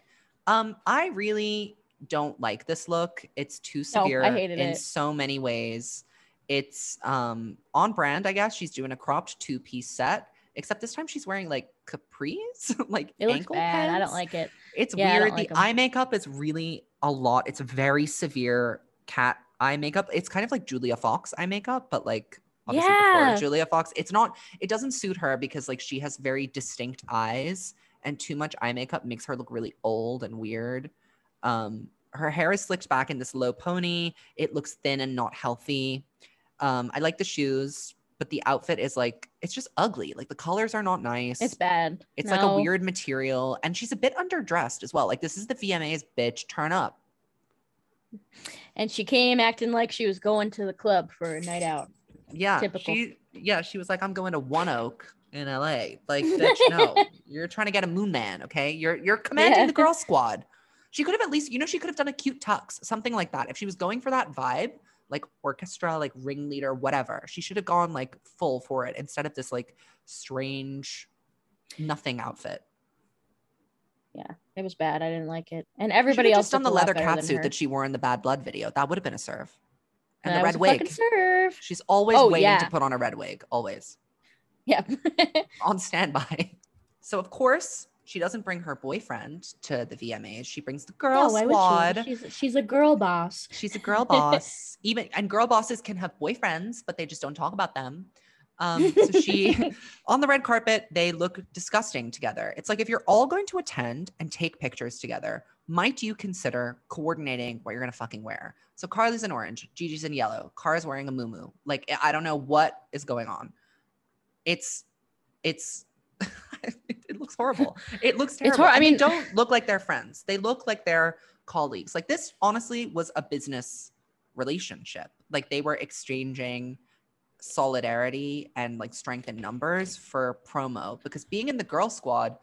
Um, I really don't like this look. It's too No, I severe hated in it. so many ways. It's um on brand, I guess. She's doing a cropped two piece set, except this time she's wearing like capris, like It ankle bad. I don't like it. It's Yeah, weird. like the eye makeup is really a lot. It's very severe cat eye makeup. It's kind of like Julia Fox eye makeup, but like obviously Yeah. before Julia Fox. It's not, it doesn't suit her because like she has very distinct eyes and too much eye makeup makes her look really old and weird. Um, her hair is slicked back in this low pony. It looks thin and not healthy. Um, I like the shoes, but the outfit is like it's just ugly. Like the colors are not nice. It's bad. It's like a weird material, and she's a bit underdressed as well. Like this is the VMA's bitch. Turn up. And she came acting like she was going to the club for a night out. Yeah, Typical. she. Yeah, she was like, "I'm going to One Oak in LA." Like, bitch, no, you're trying to get a Moon Man. Okay, you're you're commanding Yeah. the girl squad. She could have at least, you know, she could have done a cute tux, something like that. If she was going for that vibe, like orchestra, like ringleader, whatever, she should have gone like full for it instead of this like strange, nothing outfit. Yeah it was bad. I didn't like it. And everybody else just done the looked a lot leather catsuit that she wore in the Bad Blood video. That would have been a serve. And the red wig. serve. She's always Oh, waiting yeah. to put on a red wig, always Yeah. on standby. So of course she doesn't bring her boyfriend to the VMAs. She brings the girl No, squad. she? She's, she's a girl boss. She's a girl boss. Even and girl bosses can have boyfriends, but they just don't talk about them. Um, so she on the red carpet, they look disgusting together. It's like if you're all going to attend and take pictures together, might you consider coordinating what you're gonna fucking wear? So Karlie's in orange, Gigi's in yellow, Cara's wearing a muumuu. Like I don't know what is going on. It's it's it, looks horrible. It looks terrible. hor- I mean- don't look like they're friends. They look like they're colleagues. Like this honestly was a business relationship. Like they were exchanging solidarity and like strength in numbers for promo because being in the girl squad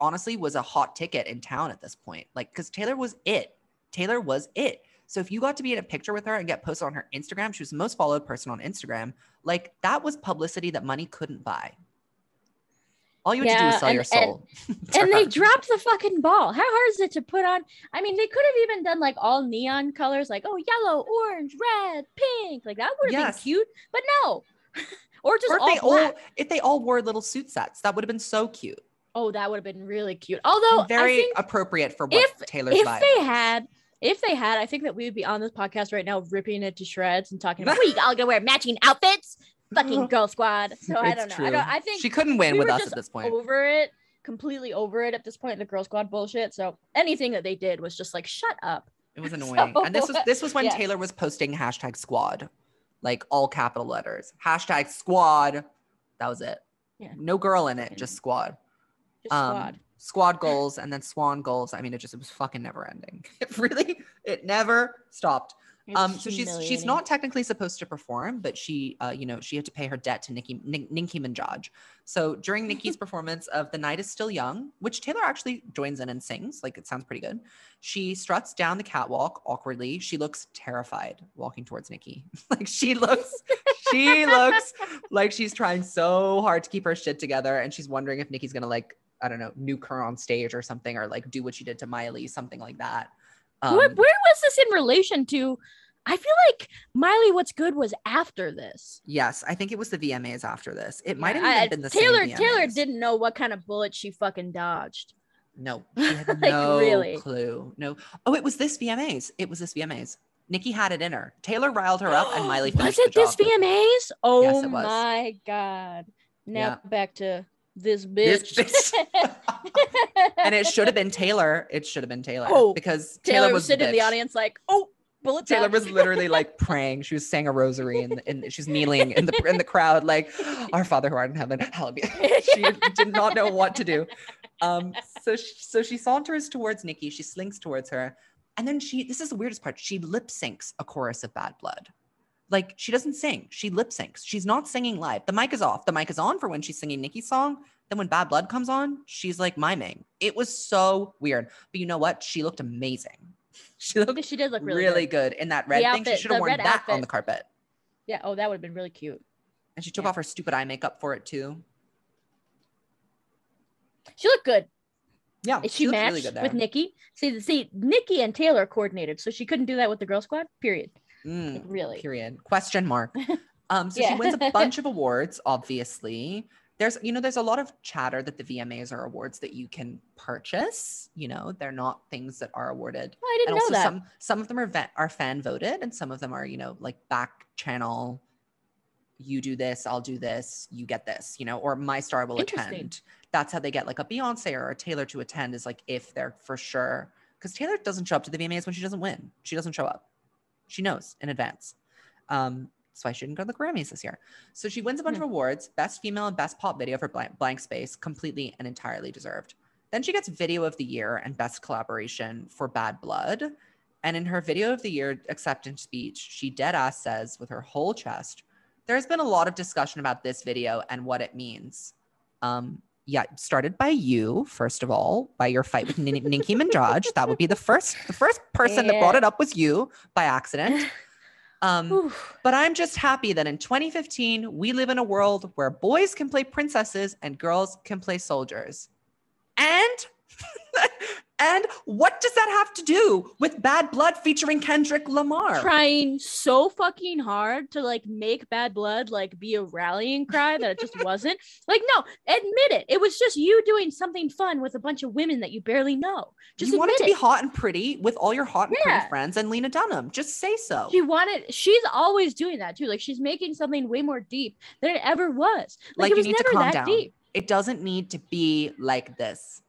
honestly was a hot ticket in town at this point. Like cuz Taylor was it. Taylor was it. So if you got to be in a picture with her and get posted on her Instagram, she was the most followed person on Instagram. Like that was publicity that money couldn't buy. All you had to do Yeah, was sell your and- and- soul. to and they dropped the fucking ball. How hard is it to put on? I mean, they could have even done like all neon colors, like oh, yellow, orange, red, pink. Like that would have Yes. been cute, but no. or just or if all they all black. if they all wore little suit sets, that would have been so cute. Oh, that would have been really cute. Although And very I think appropriate for what if- Taylor's if vibe. they had, if they had, I think that we would be on this podcast right now, ripping it to shreds and talking about we all gonna wear matching outfits, fucking girl squad. So I don't know. I, don't, I think she couldn't win we with us at this point. over it, completely over it at this point. The girl squad bullshit. So anything that they did was just like, shut up. It was annoying. and this was this was when yeah. Taylor was posting hashtag squad, like all capital letters. Hashtag squad. That was it. Yeah. No girl in it, just squad. Um, squad. Squad goals and then swan goals. I mean, it just it was fucking never ending. It really, it never stopped. Um, so she's she's not technically supposed to perform, but she, uh, you know, she had to pay her debt to Nicki Nin- Nicki Minaj. So during Nicki's performance of "The Night Is Still Young," which Taylor actually joins in and sings, like it sounds pretty good. She struts down the catwalk awkwardly. She looks terrified walking towards Nicki. like she looks, she looks like she's trying so hard to keep her shit together, and she's wondering if Nicki's gonna like, I don't know, nuke her on stage or something, or like do what she did to Miley, something like that. Where, Um, where was this in relation to? I feel like Miley, what's good was after this. Yes, I think it was the VMAs after this. It might have Yeah, been the Taylor. Taylor didn't know what kind of bullet she fucking dodged. No, Like, no really? clue. No. Oh, it was this VMAs. It was this VMAs. Nicki had it in her. Taylor riled her up, and Miley finished was it this. VMAs? Oh it was. my god! Now Yeah. back to this This bitch. and it should have been Taylor. It should have been Taylor. Oh, because Taylor, Taylor, was, was sitting in the audience like, oh, bullet Taylor was literally like praying. She was saying a rosary and, and she's kneeling in the in the crowd, like, "Our Father who art in heaven, hallowed be." she did not know what to do. Um, so she, so she saunters towards Nicki. She slinks towards her, and then she. This is the weirdest part. She lip syncs a chorus of Bad Blood. Like she doesn't sing. She lip syncs. She's not singing live. The mic is off. The mic is on for when she's singing Nicki's song. Then when Bad Blood comes on, she's like miming. It was so weird. But you know what? She looked amazing. She looked she did look really, really, good. in that red The thing. She should have worn that on the carpet. Yeah. Oh, that would have been really cute. And she took Yeah. off her stupid eye makeup for it too. She looked good. Yeah, She, looked matched really good with Nicki. See, see, Nicki and Taylor coordinated, so she couldn't do that with the girl squad. Period. Mm, Like, really. period. Question mark. Um, so she wins a bunch of awards, obviously. There's, you know, there's a lot of chatter that the VMAs are awards that you can purchase. You know, they're not things that are awarded. Oh, I didn't and know also that. some some of them are va- are fan voted, and some of them are, you know, like back channel. You do this, I'll do this, you get this, you know, or my star will attend. That's how they get like a Beyonce or a Taylor to attend. Is like if they're for sure, because Taylor doesn't show up to the VMAs when she doesn't win. She doesn't show up. She knows in advance. Um, why she didn't go to the Grammys this year. So she wins a bunch Hmm. of awards, best female and best pop video for blank, blank space, completely and entirely deserved. Then she gets video of the year and best collaboration for Bad Blood. And in her video of the year acceptance speech, she dead ass says with her whole chest, there's been a lot of discussion about this video and what it means. Um, yeah, started by you, first of all, by your fight with Nin- Nicki Minaj. That would be the first, the first person that brought it up was you by accident. Um, but I'm just happy that in 2015, we live in a world where boys can play princesses and girls can play soldiers. And and what does that have to do with Bad Blood featuring Kendrick Lamar? trying so fucking hard to like make bad blood like be a rallying cry that it just wasn't like no admit it it was just you doing something fun with a bunch of women that you barely know just you want it to be hot and pretty with all your hot and Yeah. pretty friends and Lena Dunham. Just say so. she wanted she's always doing that too like she's making something way more deep than it ever was Like, like, you it was need to never calm that down. deep It doesn't need to be like this.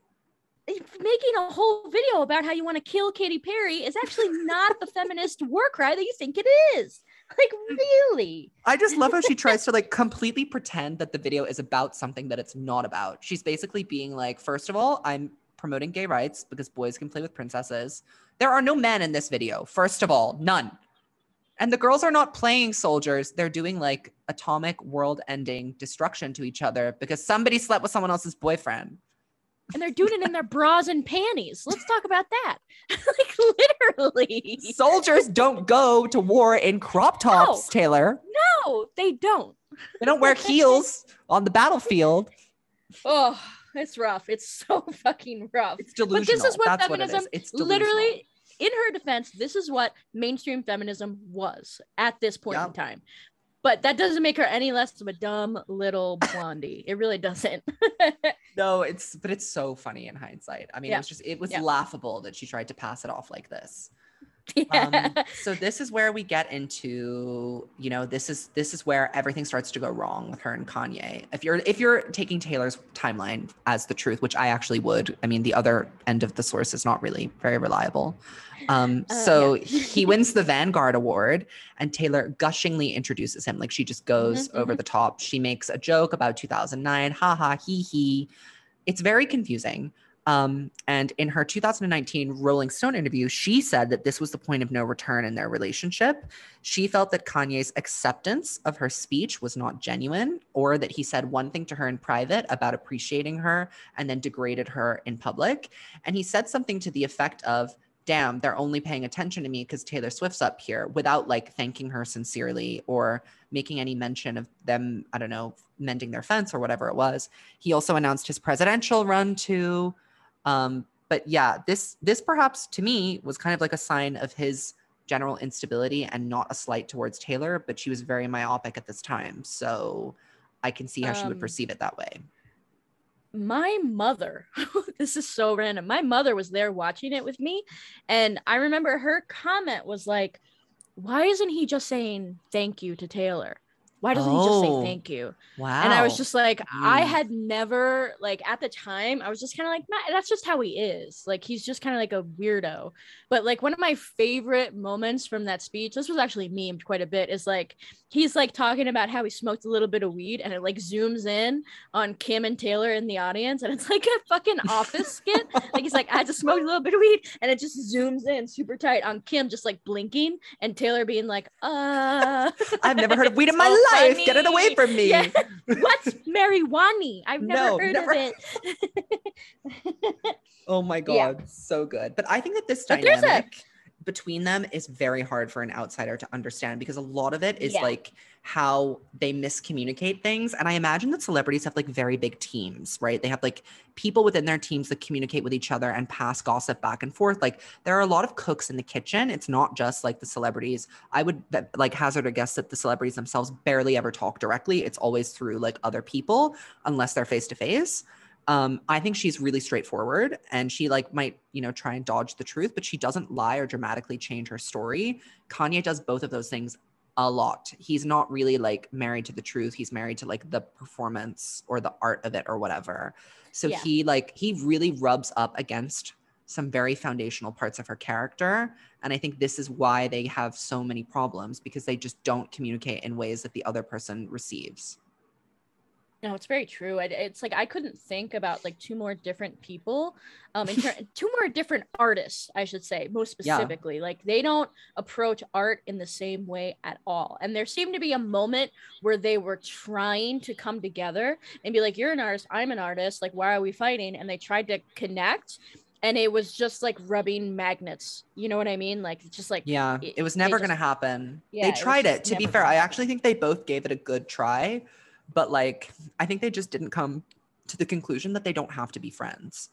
Making a whole video about how you want to kill Katy Perry is actually not the feminist war cry that you think it is. Like, really? I just love how she tries to like completely pretend that the video is about something that it's not about. She's basically being like, first of all, I'm promoting gay rights because boys can play with princesses. There are no men in this video, first of all, none. And the girls are not playing soldiers. They're doing like atomic world ending destruction to each other because somebody slept with someone else's boyfriend. And they're doing it in their bras and panties. Let's talk about that. like, literally. Soldiers don't go to war in crop tops, Taylor. No, they don't. They don't wear heels on the battlefield. Oh, it's rough. It's so fucking rough. It's delusional. But this is what That's feminism what it is. It's literally in her defense this is what mainstream feminism was at this point in time but that doesn't make her any less of a dumb little blondie it really doesn't No, it's but it's so funny in hindsight. I mean, it was just it was Yeah. laughable that she tried to pass it off like this. yeah. Um, so this is where we get into, you know, this is this is where everything starts to go wrong with her and Kanye. If you're if you're taking Taylor's timeline as the truth, which I actually would, I mean, the other end of the source is not really very reliable. Um, Uh, so yeah. he wins the Vanguard Award, and Taylor gushingly introduces him. Like she just goes Mhm, over the top. She makes a joke about 2009, ha ha, he he. It's very confusing. Um, and in her 2019 Rolling Stone interview, she said that this was the point of no return in their relationship. She felt that Kanye's acceptance of her speech was not genuine, or that he said one thing to her in private about appreciating her and then degraded her in public. And he said something to the effect of, damn, they're only paying attention to me because Taylor Swift's up here without like thanking her sincerely or making any mention of them, I don't know, mending their fence or whatever it was. He also announced his presidential run too. Um, but yeah, this this perhaps to me was kind of like a sign of his general instability and not a slight towards Taylor, but she was very myopic at this time. So I can see how she would Um, perceive it that way. my mother this is so random my mother was there watching it with me and i remember her comment was like why isn't he just saying thank you to taylor why doesn't he just Oh. say thank you Wow. and i was just like i Mm. had never like at the time i was just kind of like that's just how he is like he's just kind of like a weirdo but like one of my favorite moments from that speech this was actually memed quite a bit is like he's like talking about how he smoked a little bit of weed and it like zooms in on kim and taylor in the audience and it's like a fucking office skit like he's like i just smoked a little bit of weed and it just zooms in super tight on kim just like blinking and taylor being like uh I've never heard of weed in my so life. Get it away from me. Yeah. What's marijuana? I've never No, heard never- of it. Oh my Yeah. god, so good. But I think that this But there's a- dynamic between them is very hard for an outsider to understand because a lot of it is Yeah. like how they miscommunicate things. And I imagine that celebrities have like very big teams, right? They have like people within their teams that communicate with each other and pass gossip back and forth. Like there are a lot of cooks in the kitchen. It's not just like the celebrities. I would like hazard a guess that the celebrities themselves barely ever talk directly. It's always through like other people, unless they're face to face. Um, I think she's really straightforward and she like might, you know, try and dodge the truth, but she doesn't lie or dramatically change her story. Kanye does both of those things a lot. He's not really like married to the truth. He's married to like the performance or the art of it or whatever. So Yeah. he like he really rubs up against some very foundational parts of her character. And I think this is why they have so many problems because they just don't communicate in ways that the other person receives. No, it's very true. It, it's like I couldn't think about like two more different people, um, in ter- two more different artists, I should say, most Yeah. specifically. Like they don't approach art in the same way at all. And there seemed to be a moment where they were trying to come together and be like, "You're an artist, I'm an artist. Like, why are we fighting?" And they tried to connect, and it was just like rubbing magnets. You know what I mean? Like, it's just like Yeah, it- it was never going to happen. Yeah, they tried just it. To be fair, gonna I actually think they both gave it a good try, but like I think they just didn't come to the conclusion that they don't have to be friends.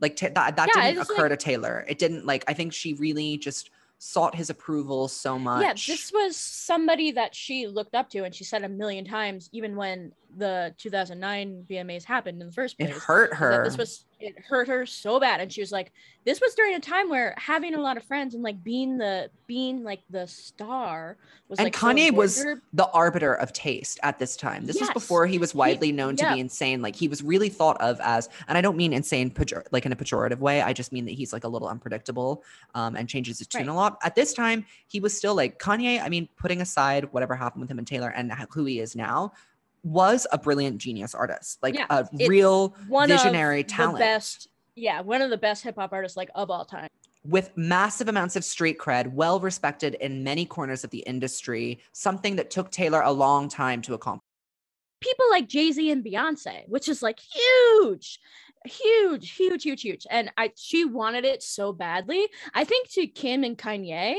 Like ta- that that Yeah, didn't occur like- to Taylor. It didn't like I think she really just sought his approval so much. Yeah, this was somebody that she looked up to, and she said a million times, even when the 2009 VMAs happened in the first place. it hurt her. This was it hurt her so bad, and she was like, "This was during a time where having a lot of friends and like being the being like the star was And like so Kanye important was the arbiter of taste at this time. This was before he was widely known to yeah. be insane. Like he was really thought of as, and I don't mean insane pejor- like in a pejorative way. I just mean that he's like a little unpredictable um, and changes his tune Right. a lot. At this time, he was still like Kanye. I mean, putting aside whatever happened with him and Taylor and who he is now, was a brilliant genius artist, like Yeah, a real one visionary of talent. the best. Yeah, one of the best hip hop artists like of all time. with massive amounts of street cred, well respected in many corners of the industry, something that took Taylor a long time to accomplish. people like Jay Z and Beyonce, which is like huge, huge, huge, huge, huge. And I she wanted it so badly. I think to Kim and Kanye,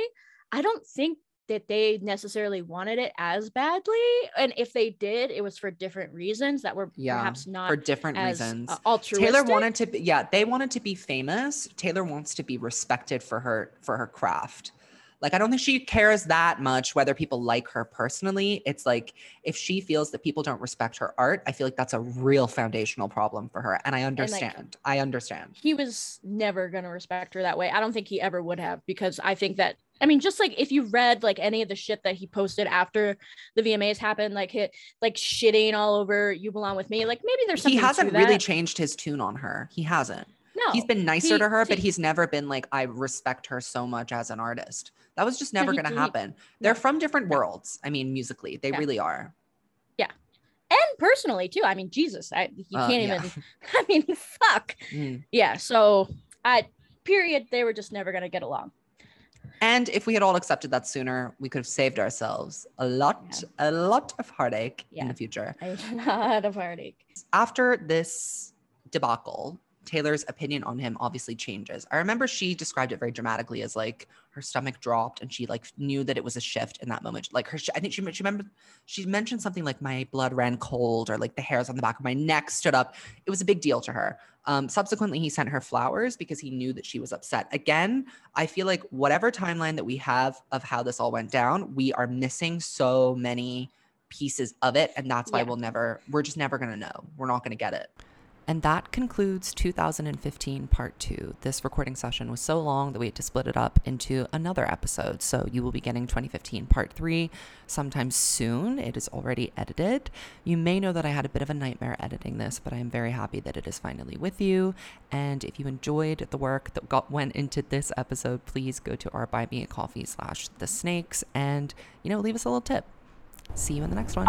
I don't think that they necessarily wanted it as badly. And if they did, it was for different reasons that were Yeah, perhaps not for different as reasons. uh, altruistic. Taylor wanted to be, yeah, they wanted to be famous. Taylor wants to be respected for her for her craft. Like I don't think she cares that much whether people like her personally. It's like if she feels that people don't respect her art, I feel like that's a real foundational problem for her. And I understand. I understand. he was never going to respect her that way. I don't think he ever would have because I think that I mean just like if you read like any of the shit that he posted after the VMAs happened like hit like shitting all over you belong with me like maybe there's something. He hasn't really that. changed his tune on her. He hasn't. no he's been nicer he- to her, but he's never been like, I respect her so much as an artist. That was just never going to happen. They're no, from different no. worlds. I mean, musically, they Yeah. really are. Yeah, and personally too I mean Jesus I you Uh, can't yeah. even I mean fuck Mm. yeah so I period they were just never going to get along And if we had all accepted that sooner, we could have saved ourselves a lot, a lot of heartache in Yeah. the future. A lot of heartache After this debacle, Taylor's opinion on him obviously changes. I remember she described it very dramatically as like her stomach dropped and she like knew that it was a shift in that moment. Like her, I think she, she remember she mentioned something like my blood ran cold or like the hairs on the back of my neck stood up. It was a big deal to her. Um, subsequently, he sent her flowers because he knew that she was upset. Again, I feel like whatever timeline that we have of how this all went down, we are missing so many pieces of it. And that's why Yeah. we'll never, we're just never going to know. We're not going to get it. And that concludes 2015 part two. This recording session was so long that we had to split it up into another episode. So you will be getting 2015 part three sometime soon. It is already edited. You may know that I had a bit of a nightmare editing this, but I am very happy that it is finally with you. And if you enjoyed the work that got went into this episode, please go to our buy me a coffee slash the snakes and you know leave us a little tip. See you in the next one.